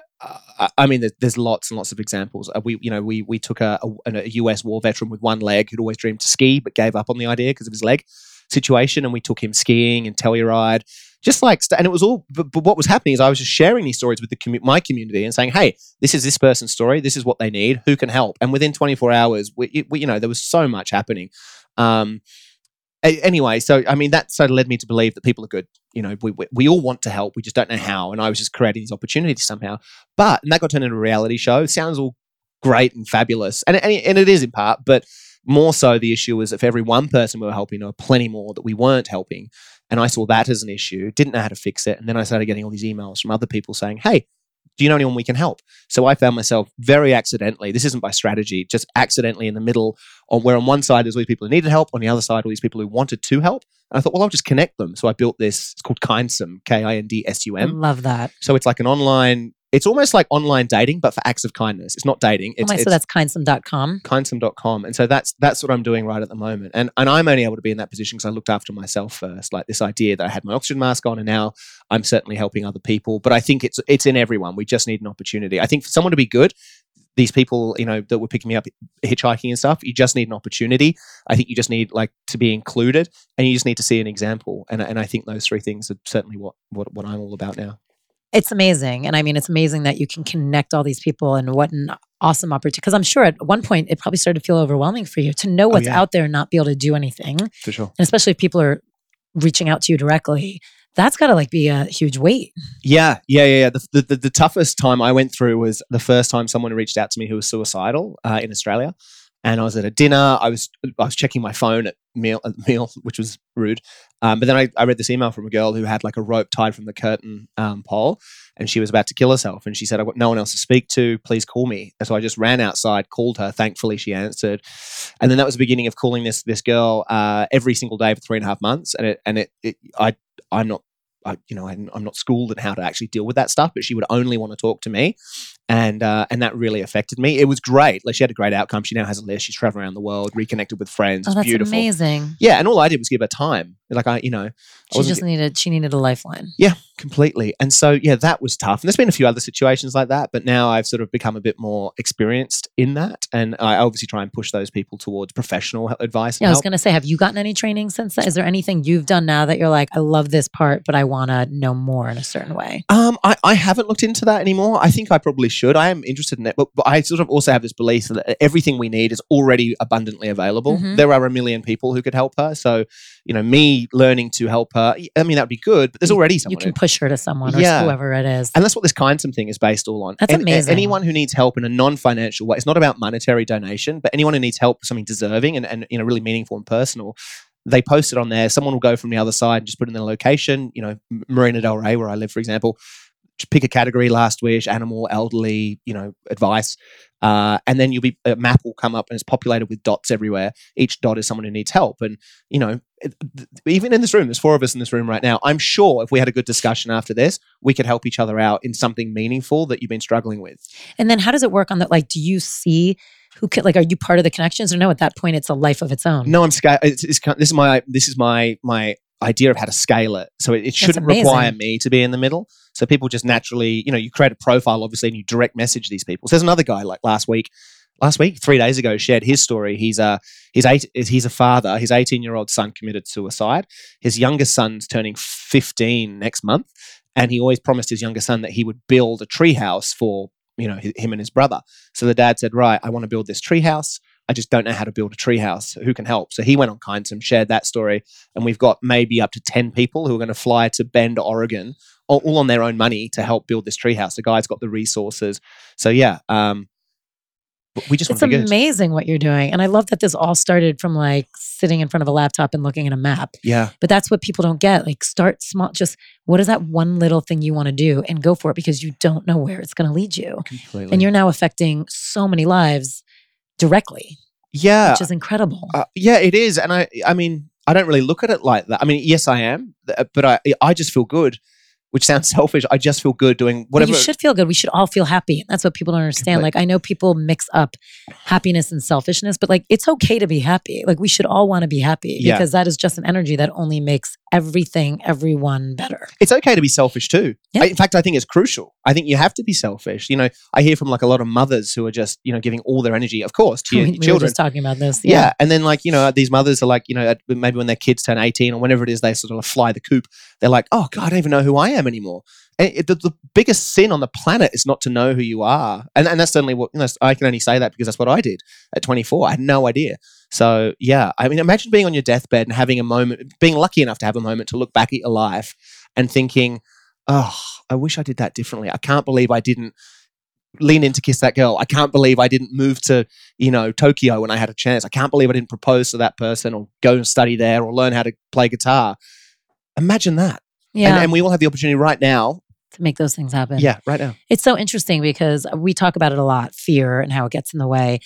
I- mean, there's, lots and lots of examples. Uh, we, you know, we we took a, a, a US war veteran with one leg who'd always dreamed to ski but gave up on the idea because of his leg situation, and we took him skiing and Telluride, just like, and it was all. But, but what was happening is I was just sharing these stories with the commu- my community and saying, hey, this is this person's story. This is what they need. Who can help? And within 24 hours, we, we you know, there was so much happening. Um, anyway, so I mean, that sort of led me to believe that people are good. You know, we, we, we all want to help, we just don't know how. And I was just creating these opportunities somehow. But, and that got turned into a reality show. Sounds all great and fabulous. And, and, and it is in part, but more so the issue was if every one person we were helping, there were plenty more that we weren't helping. And I saw that as an issue, didn't know how to fix it. And then I started getting all these emails from other people saying, hey, do you know anyone we can help? So I found myself very accidentally, this isn't by strategy, just accidentally in the middle on where on one side there's all these people who needed help, on the other side all these people who wanted to help. And I thought, well, I'll just connect them. So I built this, it's called Kindsum, K I N D S U M. love that. So it's like an online, it's almost like online dating, but for acts of kindness. It's not dating. Oh It's, my, it's so that's kindsome.com. kindsum.com. And so that's that's what I'm doing right at the moment. And and I'm only able to be in that position because I looked after myself first. Like this idea that I had my oxygen mask on and now I'm certainly helping other people. But I think it's it's in everyone. We just need an opportunity. I think for someone to be good, these people, you know, that were picking me up hitchhiking and stuff, you just need an opportunity. I think you just need like to be included and you just need to see an example. And and I think those three things are certainly what what, what I'm all about now. It's amazing. And I mean, it's amazing that you can connect all these people and what an awesome opportunity. Because I'm sure at one point it probably started to feel overwhelming for you to know what's Oh, yeah. out there and not be able to do anything. For sure. especially if people are reaching out to you directly, that's got to like be a huge weight. Yeah, yeah, yeah. yeah. The, the, the, the toughest time I went through was the first time someone reached out to me who was suicidal uh, in Australia, and I was at a dinner. I was I was checking my phone at meal, at meal [LAUGHS] which was rude. Um, but then I, I read this email from a girl who had like a rope tied from the curtain um, pole, and she was about to kill herself. And she said, "I've got no one else to speak to. Please call me." And so I just ran outside, called her. Thankfully, she answered, and then that was the beginning of calling this this girl uh, every single day for three and a half months. And it and it, it I I'm not I, you know, I'm, I'm not schooled in how to actually deal with that stuff, but she would only want to talk to me, and uh, and that really affected me. It was great. Like she had a great outcome. She now has a list. She's traveling around the world, reconnected with friends. Oh, It's that's beautiful. amazing. Yeah, and all I did was give her time. Like I, you know, I She just needed she needed a lifeline. yeah, completely. And so, yeah, that was tough. And there's been a few other situations like that, but now I've sort of become a bit more experienced in that. And I obviously try and push those people towards professional advice. Yeah, I was going to say, have you gotten any training since then? Is there anything you've done now that you're like, I love this part, but I want to know more in a certain way? Um, I, I haven't looked into that anymore. I think I probably should. I am interested in it, but, but I sort of also have this belief that everything we need is already abundantly available. Mhm. There are a million people who could help her. So, you know, me learning to help her, I mean, that would be good, but there's already someone. You can who- push her to someone or Yeah. whoever it is. And that's what this Kindsum thing is based all on. That's An- a- amazing. Anyone who needs help in a non-financial way, it's not about monetary donation, but anyone who needs help something deserving and, and you know really meaningful and personal, they post it on there. Someone will go from the other side and just put in their location. You know, Marina Del Rey, where I live, for example. Just pick a category: last wish, animal, elderly. You know, advice, uh, and then you'll be a map will come up and it's populated with dots everywhere. Each dot is someone who needs help, and you know, even in this room, there's four of us in this room right now. I'm sure if we had a good discussion after this, we could help each other out in something meaningful that you've been struggling with. And then how does it work on that? Like, do you see who can, like, are you part of the connections or no? At that point, it's a life of its own. No, I'm scale. It's, it's, this is my this is my my idea of how to scale it. So it, it shouldn't require me to be in the middle. So people just naturally, you know, you create a profile obviously, and you direct message these people. So there's another guy like last week. Last week, three days ago, shared his story. He's a he's eight. He's a father. His 18 year old son committed suicide. His youngest son's turning 15 next month, and he always promised his younger son that he would build a treehouse for you know him and his brother. So the dad said, "Right, I want to build this treehouse. I just don't know how to build a treehouse. Who can help?" So he went on Kindsum, shared that story, and we've got maybe up to ten people who are going to fly to Bend, Oregon, all, on their own money to help build this treehouse. The guy's got the resources. So yeah, um, we just It's want to be good. amazing what you're doing. And I love that this all started from like sitting in front of a laptop and looking at a map. Yeah. But that's what people don't get. Like start small, just what is that one little thing you want to do and go for it because you don't know where it's going to lead you. Completely. And you're now affecting so many lives directly, yeah. which is incredible. Uh, yeah, it is, and I, I mean, I don't really look at it like that. I mean, yes, I am, but I, I just feel good, which sounds [LAUGHS] selfish. I just feel good doing whatever. you should feel good. We should all feel happy. That's what people don't understand. Like I know people mix up happiness and selfishness, but like it's okay to be happy. Like we should all want to be happy Yeah. because that is just an energy that only makes everything, everyone better. it's okay to be selfish too. Yeah. I, in fact, I think it's crucial. I think you have to be selfish. You know, I hear from like a lot of mothers who are just you know giving all their energy, of course, to [LAUGHS] your we, we were children. just talking about this. yeah. and then like you know these mothers are like you know maybe when their kids turn eighteen or whenever it is they sort of fly the coop. They're like, oh god, I don't even know who I am anymore. And it, the, the biggest sin on the planet is not to know who you are, and and that's certainly what you know, I can only say that because that's what I did at twenty four. I had no idea. So yeah, I mean, imagine being on your deathbed and having a moment, being lucky enough to have a moment to look back at your life and thinking, oh, I wish I did that differently. I can't believe I didn't lean in to kiss that girl. I can't believe I didn't move to, you know, Tokyo when I had a chance. I can't believe I didn't propose to that person or go and study there or learn how to play guitar. Imagine that. Yeah. And, and we all have the opportunity right now. to make those things happen. Yeah, right now. It's so interesting because we talk about it a lot, fear and how it gets in the way.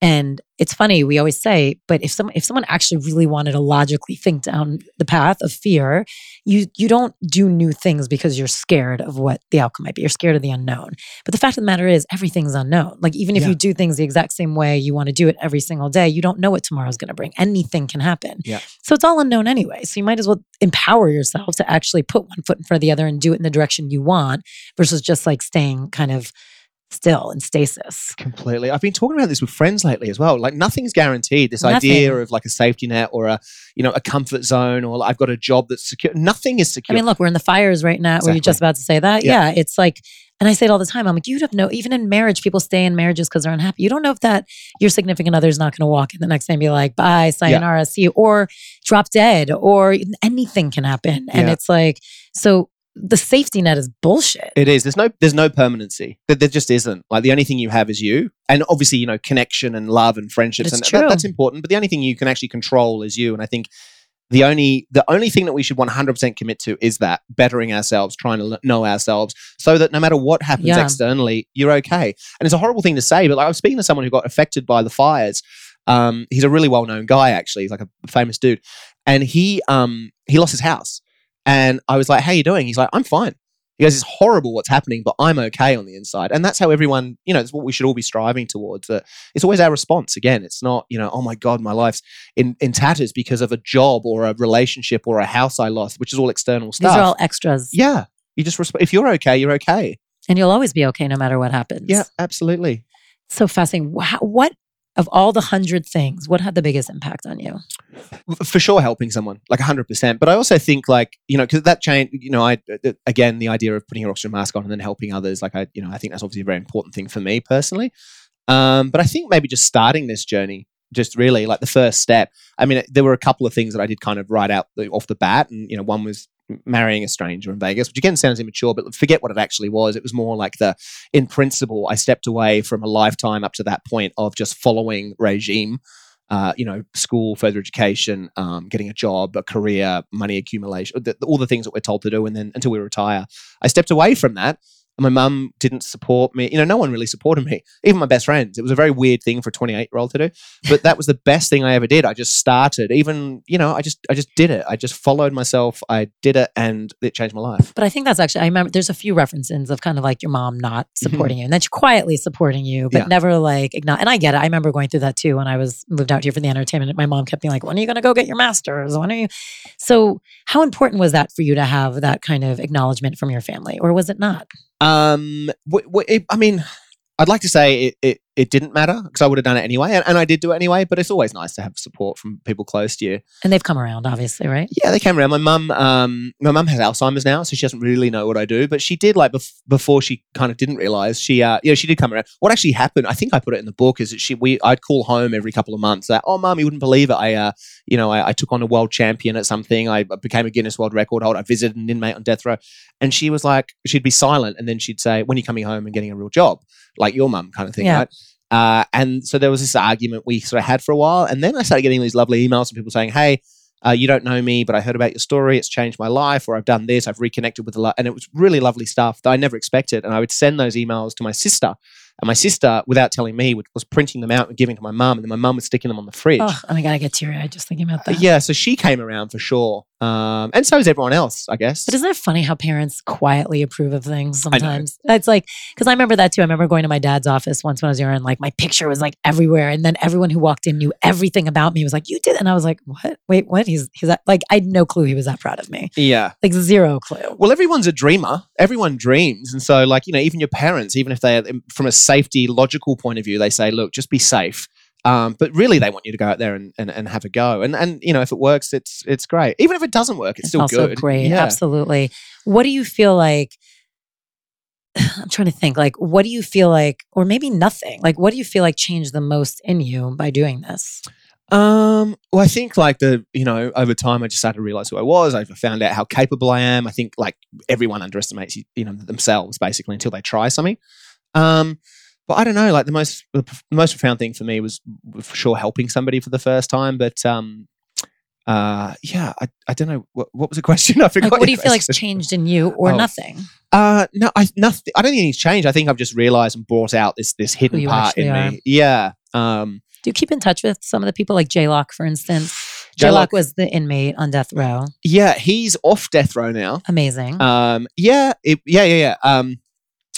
And it's funny, we always say, but if someone if someone actually really wanted to logically think down the path of fear, you you don't do new things because you're scared of what the outcome might be. You're scared of the unknown. But the fact of the matter is everything's unknown. Like even if Yeah. you do things the exact same way you want to do it every single day, you don't know what tomorrow's gonna bring. Anything can happen. Yeah. So it's all unknown anyway. So you might as well empower yourself to actually put one foot in front of the other and do it in the direction you want versus just like staying kind of still in stasis. Completely. I've been talking about this with friends lately as well. Like nothing's guaranteed. This Nothing. idea of like a safety net or a, you know, a comfort zone or I've got a job that's secure. Nothing is secure. I mean, look, we're in the fires right now. Were you just about to say that? Yeah. Yeah. It's like, and I say it all the time. I'm like, you'd have no, even in marriage, people stay in marriages because they're unhappy. You don't know if that your significant other is not going to walk in the next day and be like, bye, sayonara, see you, or drop dead, or anything can happen. And Yeah. it's like, so the safety net is bullshit. It is. There's no. There's no permanency. There, there just isn't. Like the only thing you have is you, and obviously you know connection and love and friendships, It's and true. that, that's important. But the only thing you can actually control is you. And I think the only the only thing that we should 100% commit to is that bettering ourselves, trying to l- know ourselves, so that no matter what happens Yeah. externally, you're okay. And it's a horrible thing to say, but like I was speaking to someone who got affected by the fires. Um, he's a really well known guy, actually. He's like a famous dude, and he um he lost his house. And I was like, "How you doing?" He's like, "I'm fine." He goes, "It's horrible what's happening, but I'm okay on the inside." And that's how everyone, you know, it's what we should all be striving towards. That it's always our response. Again, it's not, you know, oh my god, my life's in in tatters because of a job or a relationship or a house I lost, which is all external stuff. These are all extras. yeah, you just resp- if you're okay, you're okay. And you'll always be okay no matter what happens. Yeah, absolutely. So fascinating. Wha- What, of all the hundred things, what had the biggest impact on you? for sure helping someone like 100% but i also think like you know because that change you know i uh, again the idea of putting your oxygen mask on and then helping others like i you know i think that's obviously a very important thing for me personally um but i think maybe just starting this journey just really like the first step i mean there were a couple of things that i did kind of right out off the bat and you know one was marrying a stranger in vegas which again sounds immature but forget what it actually was it was more like the in principle i stepped away from a lifetime up to that point of just following regime uh, you know, school, further education, um, getting a job, a career, money accumulation, the, all the things that we're told to do, and then until we retire, I stepped away from that. And my mum didn't support me. You know, no one really supported me, even my best friends. It was a very weird thing for a 28 year old to do, but that was the best thing I ever did. I just started, even you know, I just I just did it. I just followed myself. I did it, and it changed my life. But I think that's actually, I remember there's a few references of kind of like your mom not supporting you and then she quietly supporting you, but Mm-hmm. Yeah. never like, igno- and I get it. I remember going through that too when I was moved out here for the entertainment. My mom kept being like, when are you going to go get your master's? When are you? So, how important was that for you to have that kind of acknowledgement from your family, or was it not? Um, I mean, I'd like to say it, it, it didn't matter because I would have done it anyway, and, and I did do it anyway. But it's always nice to have support from people close to you. And they've come around, obviously, right? Yeah, they came around. My mum, um, my mum has Alzheimer's now, so she doesn't really know what I do. But she did like bef- before she kind of didn't realize. She, uh, yeah, she did come around. What actually happened? I think I put it in the book. Is that she? We, I'd call home every couple of months. That, oh, mum, you wouldn't believe it. I, uh, you know, I, I took on a world champion at something. I became a Guinness World Record holder. I visited an inmate on death row, and she was like, she'd be silent, and then she'd say, "When are you coming home and getting a real job, like your mum, kind of thing." Yeah. Right? Uh, and so there was this argument we sort of had for a while. And then I started getting these lovely emails from people saying, Hey, uh, you don't know me, but I heard about your story. It's changed my life, or I've done this. I've reconnected with a lot. And it was really lovely stuff that I never expected. And I would send those emails to my sister. And my sister, without telling me, would, was printing them out and giving to my mum. And then my mum was sticking them on the fridge. Oh, and I gotta get teary eyed just thinking about that. Yeah, so she came around for sure. Um, and so is everyone else, I guess. But isn't it funny how parents quietly approve of things sometimes? It's like, because I remember that too. I remember going to my dad's office once when I was younger and like my picture was like everywhere. And then everyone who walked in knew everything about me. It was like, you did. And I was like, what? Wait, what? He's, he's that, like, I had no clue he was that proud of me. yeah. Like, zero clue. Well, everyone's a dreamer. Everyone dreams. And so, like, you know, even your parents, even if they're from a safety, logical point of view, they say, look, just be safe. Um, but really, they want you to go out there and, and, and have a go. And, and, you know, if it works, it's it's great. Even if it doesn't work, it's, It's still also good. great. Yeah. Absolutely. What do you feel like? [SIGHS] I'm trying to think. Like, what do you feel like, or maybe nothing? Like, what do you feel like changed the most in you by doing this? Um, well, I think like the, you know, over time, I just started to realize who I was. I found out how capable I am. I think like everyone underestimates, you know, themselves basically until they try something. Um, but I don't know, like the most, the most profound thing for me was for sure helping somebody for the first time. But, um, uh, yeah, I, I don't know. What, what was the [LAUGHS] question? I forgot. Like, what do you feel like's changed in you, or Oh. nothing? Uh, no, I nothing. I don't think anything's changed. I think I've just realized and brought out this this hidden part in actually me. Yeah. Um, Do you keep in touch with some of the people, like Jaylock, for instance? J-Lock- was the inmate on death row. yeah, he's off death row now. Amazing. Um, yeah, it, yeah, yeah, yeah. Um,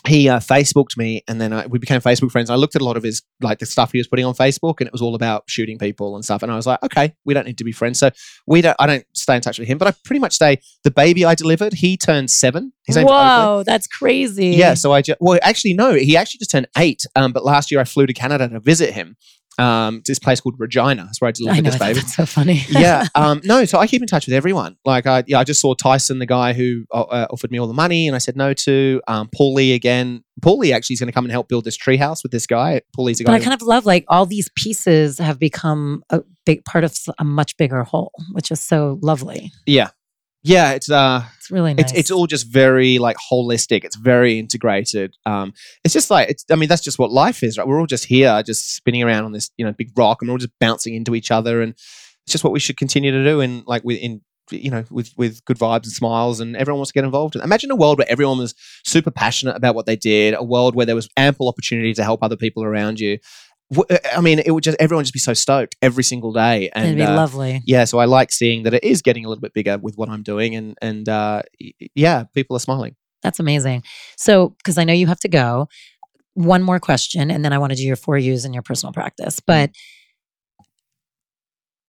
he uh, Facebooked me, and then I, we became Facebook friends. I looked at a lot of his like the stuff he was putting on Facebook, and it was all about shooting people and stuff. And I was like, okay, we don't need to be friends. So we don't. I don't stay in touch with him, but I pretty much stay. The baby I delivered, he turned seven. His name's Oakley. Whoa, that's crazy. Yeah, so I just well, actually no, he actually just turned eight. Um, but last year I flew to Canada to visit him. Um, this place called Regina. That's where I I delivered know. this baby That's so funny. [LAUGHS] yeah. Um, no, so I keep in touch with everyone. Like, I yeah, I just saw Tyson, the guy who uh, uh, offered me all the money, and I said no to. Um, Paul Lee again. Paul Lee actually is going to come and help build this treehouse with this guy. Paul Lee's a guy. But I kind of love like all these pieces have become a big part of a much bigger whole, which is so lovely. yeah, yeah. It's uh, It's really nice. it's it's all just very like holistic. It's very integrated. Um, it's just like it's. I mean, that's just what life is, right? We're all just here, just spinning around on this you know big rock, and we're all just bouncing into each other, and it's just what we should continue to do. And like with in you know with with good vibes and smiles, and everyone wants to get involved. in Imagine a world where everyone was super passionate about what they did. A world where there was ample opportunity to help other people around you. Uh, I mean, it would just everyone would just be so stoked every single day, and It'd be uh, lovely. yeah, so I like seeing that it is getting a little bit bigger with what I'm doing, and and uh, yeah, people are smiling. That's amazing. So, because I know you have to go, one more question, and then I want to do your four U's in your personal practice. But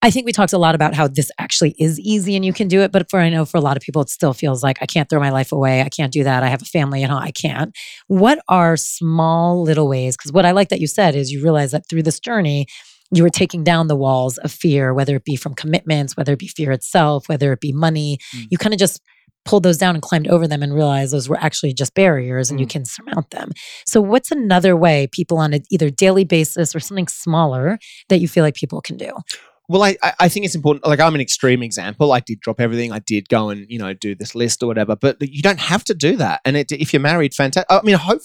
I think we talked a lot about how this actually is easy and you can do it. But for I know for a lot of people, it still feels like I can't throw my life away. I can't do that. I have a family and all, I can't. What are small little ways? Because what I like that you said is you realize that through this journey, you were taking down the walls of fear, whether it be from commitments, whether it be fear itself, whether it be money. Mm. You kind of just pulled those down and climbed over them and realized those were actually just barriers and you Mm. can surmount them. So, what's another way people on a either daily basis or something smaller that you feel like people can do? Well, I I- think it's important. Like I'm an extreme example. I did drop everything. I did go and you know do this list or whatever. But you don't have to do that. And it, if you're married, fantastic. I mean, hope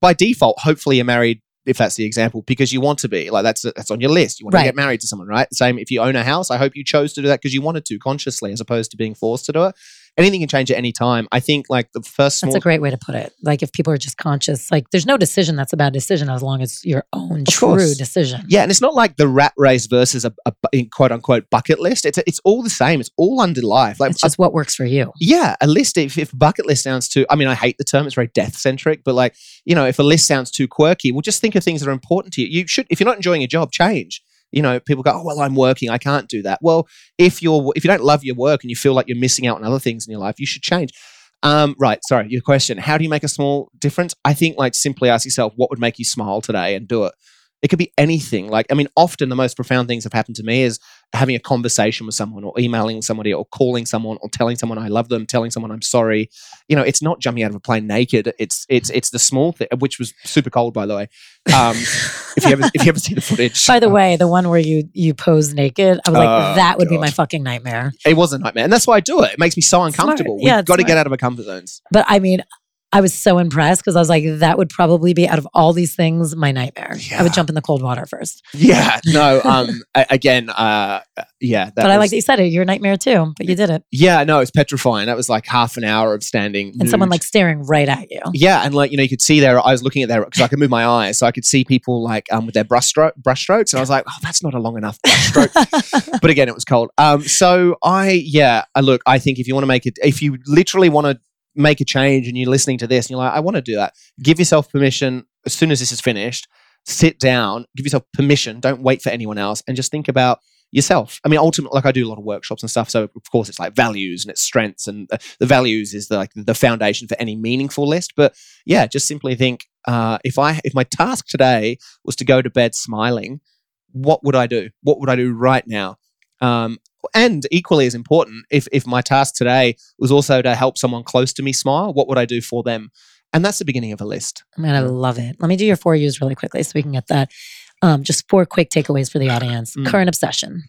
by default, hopefully you're married. If that's the example, because you want to be like that's that's on your list. You want Right. to get married to someone, right? Same if you own a house. I hope you chose to do that because you wanted to consciously, as opposed to being forced to do it. Anything can change at any time. I think like the first small That's a great way to put it. Like if people are just conscious, like there's no decision that's a bad decision as long as your own Of true course. decision. Yeah, and it's not like the rat race versus a, a quote unquote bucket list. It's it's all the same. It's all under life. Like It's just what works for you. yeah, a list. If, if bucket list sounds too, I mean, I hate the term. It's very death centric. But like you know, if a list sounds too quirky, well, just think of things that are important to you. You should, if you're not enjoying your job, change. You know, people go, oh well, I'm working. I can't do that. Well, if you're if you don't love your work and you feel like you're missing out on other things in your life, you should change. Um, right. Sorry, your question. How do you make a small difference? I think like simply ask yourself what would make you smile today and do it. It could be anything. Like, I mean, often the most profound things have happened to me is having a conversation with someone or emailing somebody or calling someone or telling someone I love them, telling someone I'm sorry. You know, it's not jumping out of a plane naked. It's it's it's the small thing, which was super cold, by the way. Um, if you ever if you ever see the footage, By the way, the one where you you pose naked, I was like, Oh, that would be my fucking nightmare. it was a nightmare, and that's why I do it. It makes me so uncomfortable. Yeah, We've it's got to get out of our comfort zones. But I mean, I was so impressed because I was like, that would probably be out of all these things my nightmare. I would jump in the cold water first. Yeah, [LAUGHS] no. Um, a- again, uh, yeah. That but I like that you said it. Your nightmare too, but you did it. Yeah, no, it's petrifying. That was like half an hour of standing And someone like staring right at you. Yeah, and like you know, you could see there. I was looking at their because I could move my eyes, so I could see people like um with their brush stroke, brush strokes, and I was like, oh, that's not a long enough brush stroke. [LAUGHS] but again, it was cold. Um, so I yeah, I look, I think if you want to make it, if you literally want to make a change, and you're listening to this, and you're like, I want to do that, give yourself permission as soon as this is finished. Sit down, give yourself permission. Don't wait for anyone else, and just think about yourself. I mean, ultimately, like I do a lot of workshops and stuff. So of course, it's like values and it's strengths, and uh, the values is the, like the foundation for any meaningful list. But yeah, just simply think uh, if I if my task today was to go to bed smiling, what would I do? What would I do right now? Um, and equally as important, if if my task today was also to help someone close to me smile, what would I do for them? And that's the beginning of a list. I mean, I love it. Let me do your four U's really quickly so we can get that. Um, just four quick takeaways for the audience. Mm. Current obsession.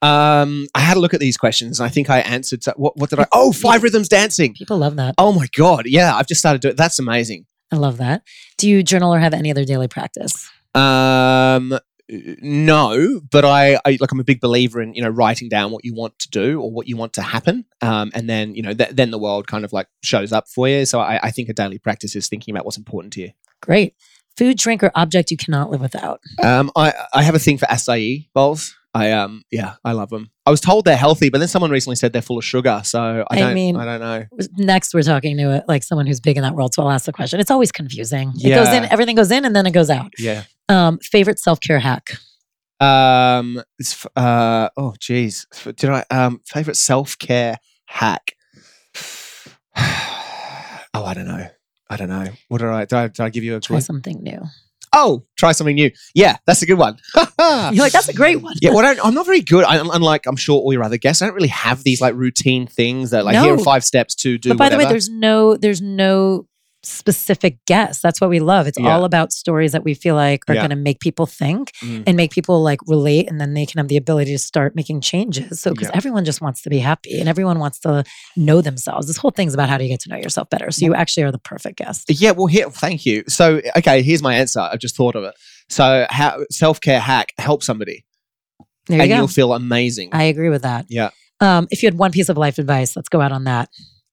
Um, I had a look at these questions, and I think I answered. So what, what did I? Oh, five rhythms dancing. People love that. Oh my god, yeah! I've just started doing. That's amazing. I love that. Do you journal or have any other daily practice? Um, no, but I, I like I'm a big believer in you know writing down what you want to do or what you want to happen, um, and then you know th- then the world kind of like shows up for you. So I, I think a daily practice is thinking about what's important to you. Great. Food, drink, or object you cannot live without. Um, I I have a thing for acai bowls. I um yeah I love them. I was told they're healthy, but then someone recently said they're full of sugar. So I I don't mean- I don't know. Next, we're talking to like someone who's big in that world, so I'll ask the question. It's always confusing. It goes in, everything goes in, and then it goes out. Yeah. Um, favorite self care hack. Um. It's, uh. Oh, geez. Did I um favorite self care hack? [SIGHS] oh, I don't know. I don't know. What did I? Did I, did I give you a Try something new. Oh, try something new. Yeah, that's a good one. [LAUGHS] You're like, that's a great one. Yeah, well, I I'm not very good. I, unlike I'm sure all your other guests, I don't really have these like routine things that like here are five steps to do. but by the way, whatever. there's no there's no specific guess. That's what we love. It's Yeah. all about stories that we feel like are Yeah. going to make people think Mm. and make people like relate, and then they can have the ability to start making changes. So because Yeah. everyone just wants to be happy and everyone wants to know themselves. This whole thing's about how do you get to know yourself better. So you actually are the perfect guest. Yeah, well, here, thank you. So, okay, here's my answer. I've just thought of it. So, how self care hack help somebody, There you and go. you'll feel amazing. I agree with that. Yeah. Um, if you had one piece of life advice, let's go out on that.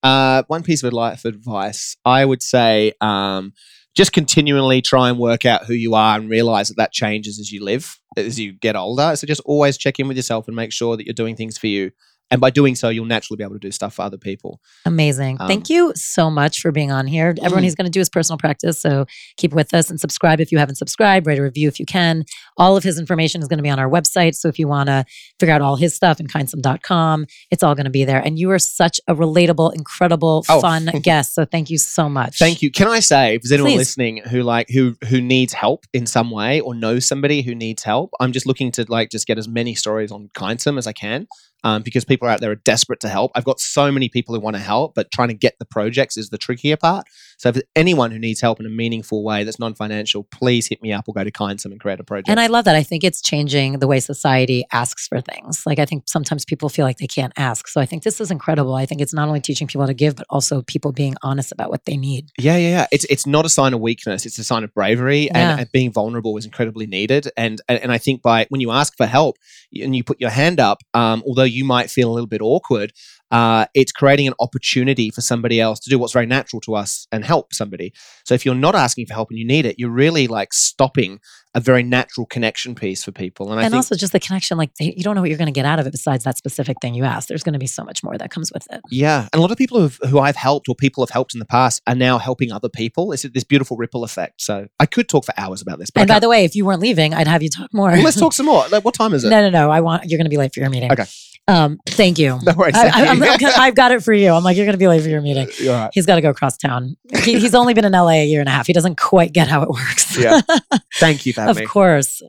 Uh, one piece of life advice, I would say, um, just continually try and work out who you are and realize that that changes as you live, as you get older. So just always check in with yourself and make sure that you're doing things for you. And by doing so, you'll naturally be able to do stuff for other people. Amazing. Um, Thank you so much for being on here. Everyone, Mm. he's going to do his personal practice. So keep with us and subscribe if you haven't subscribed. Write a review if you can. All of his information is going to be on our website. So if you want to figure out all his stuff and kindsum.com, it's all going to be there. And you are such a relatable, incredible, Oh. fun [LAUGHS] guest. So thank you so much. Thank you. Can I say, if there's anyone Please. listening who like who who needs help in some way or knows somebody who needs help, I'm just looking to like just get as many stories on Kindsum as I can. Um, because people out there are desperate to help. I've got so many people who want to help, but trying to get the projects is the trickier part. So if anyone who needs help in a meaningful way that's non-financial, please hit me up or go to Kindsum and create a project. And I love that. I think it's changing the way society asks for things. Like, I think sometimes people feel like they can't ask. So I think this is incredible. I think it's not only teaching people how to give, but also people being honest about what they need. Yeah, yeah, yeah. It's it's not a sign of weakness. It's a sign of bravery, Yeah. and, and being vulnerable is incredibly needed. And, and and I think by when you ask for help and you put your hand up, um, although you might feel a little bit awkward, uh, it's creating an opportunity for somebody else to do what's very natural to us and help somebody. So if you're not asking for help and you need it, you're really like stopping a very natural connection piece for people. And I and think also just the connection, like you don't know what you're going to get out of it besides that specific thing you asked. There's going to be so much more that comes with it. Yeah, and a lot of people who've, who I've helped or people have helped in the past are now helping other people. It's this beautiful ripple effect. So I could talk for hours about this, but and by the way, if you weren't leaving, I'd have you talk more. Well, let's talk [LAUGHS] some more. Like, what time is it? no, no, no. I want you're going to be late for your meeting. Okay. Um, thank you. No worries. I, you. I, I'm, I've got it for you. I'm like, you're going to be late for your meeting. Right. He's got to go across town. He, he's only been in LA a year and a half. He doesn't quite get how it works. Yeah. [LAUGHS] Thank you for of me. course.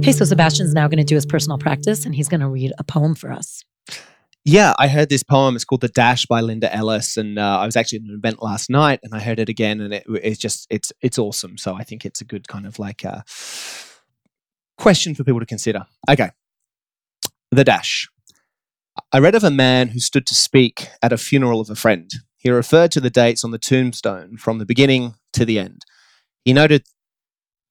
Okay, so Sebastian's now going to do his personal practice and he's going to read a poem for us. Yeah, I heard this poem. It's called "The Dash" by Linda Ellis, and uh, I was actually at an event last night, and I heard it again, and it, it's just it's it's awesome. So I think it's a good kind of like uh, question for people to consider. Okay, the dash. I read of a man who stood to speak at a funeral of a friend. He referred to the dates on the tombstone from the beginning to the end. He noted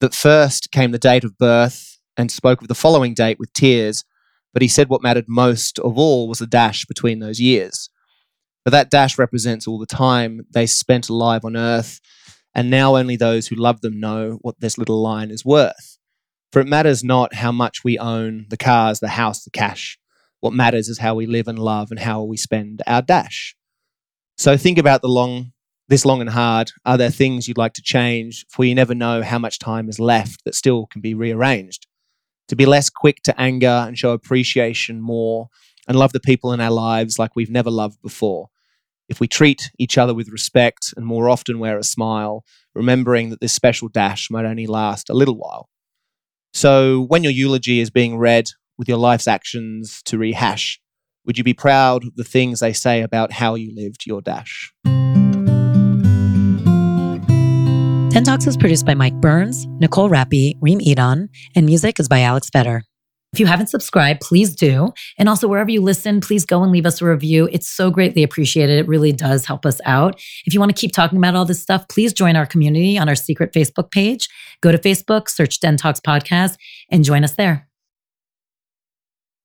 that first came the date of birth and spoke of the following date with tears, but he said what mattered most of all was the dash between those years. But that dash represents all the time they spent alive on earth, and now only those who love them know what this little line is worth. For it matters not how much we own the cars, the house, the cash. What matters is how we live and love and how we spend our dash. So think about the long, this long and hard. Are there things you'd like to change? For you never know how much time is left that still can be rearranged. To be less quick to anger and show appreciation more and love the people in our lives like we've never loved before. If we treat each other with respect and more often wear a smile, remembering that this special dash might only last a little while. So, when your eulogy is being read with your life's actions to rehash, would you be proud of the things they say about how you lived your dash? 10 Talks is produced by Mike Burns, Nicole Rappi, Reem Edon, and music is by Alex Vetter. If you haven't subscribed, please do. And also, wherever you listen, please go and leave us a review. It's so greatly appreciated. It really does help us out. If you want to keep talking about all this stuff, please join our community on our secret Facebook page. Go to Facebook, search Den Talks Podcast, and join us there.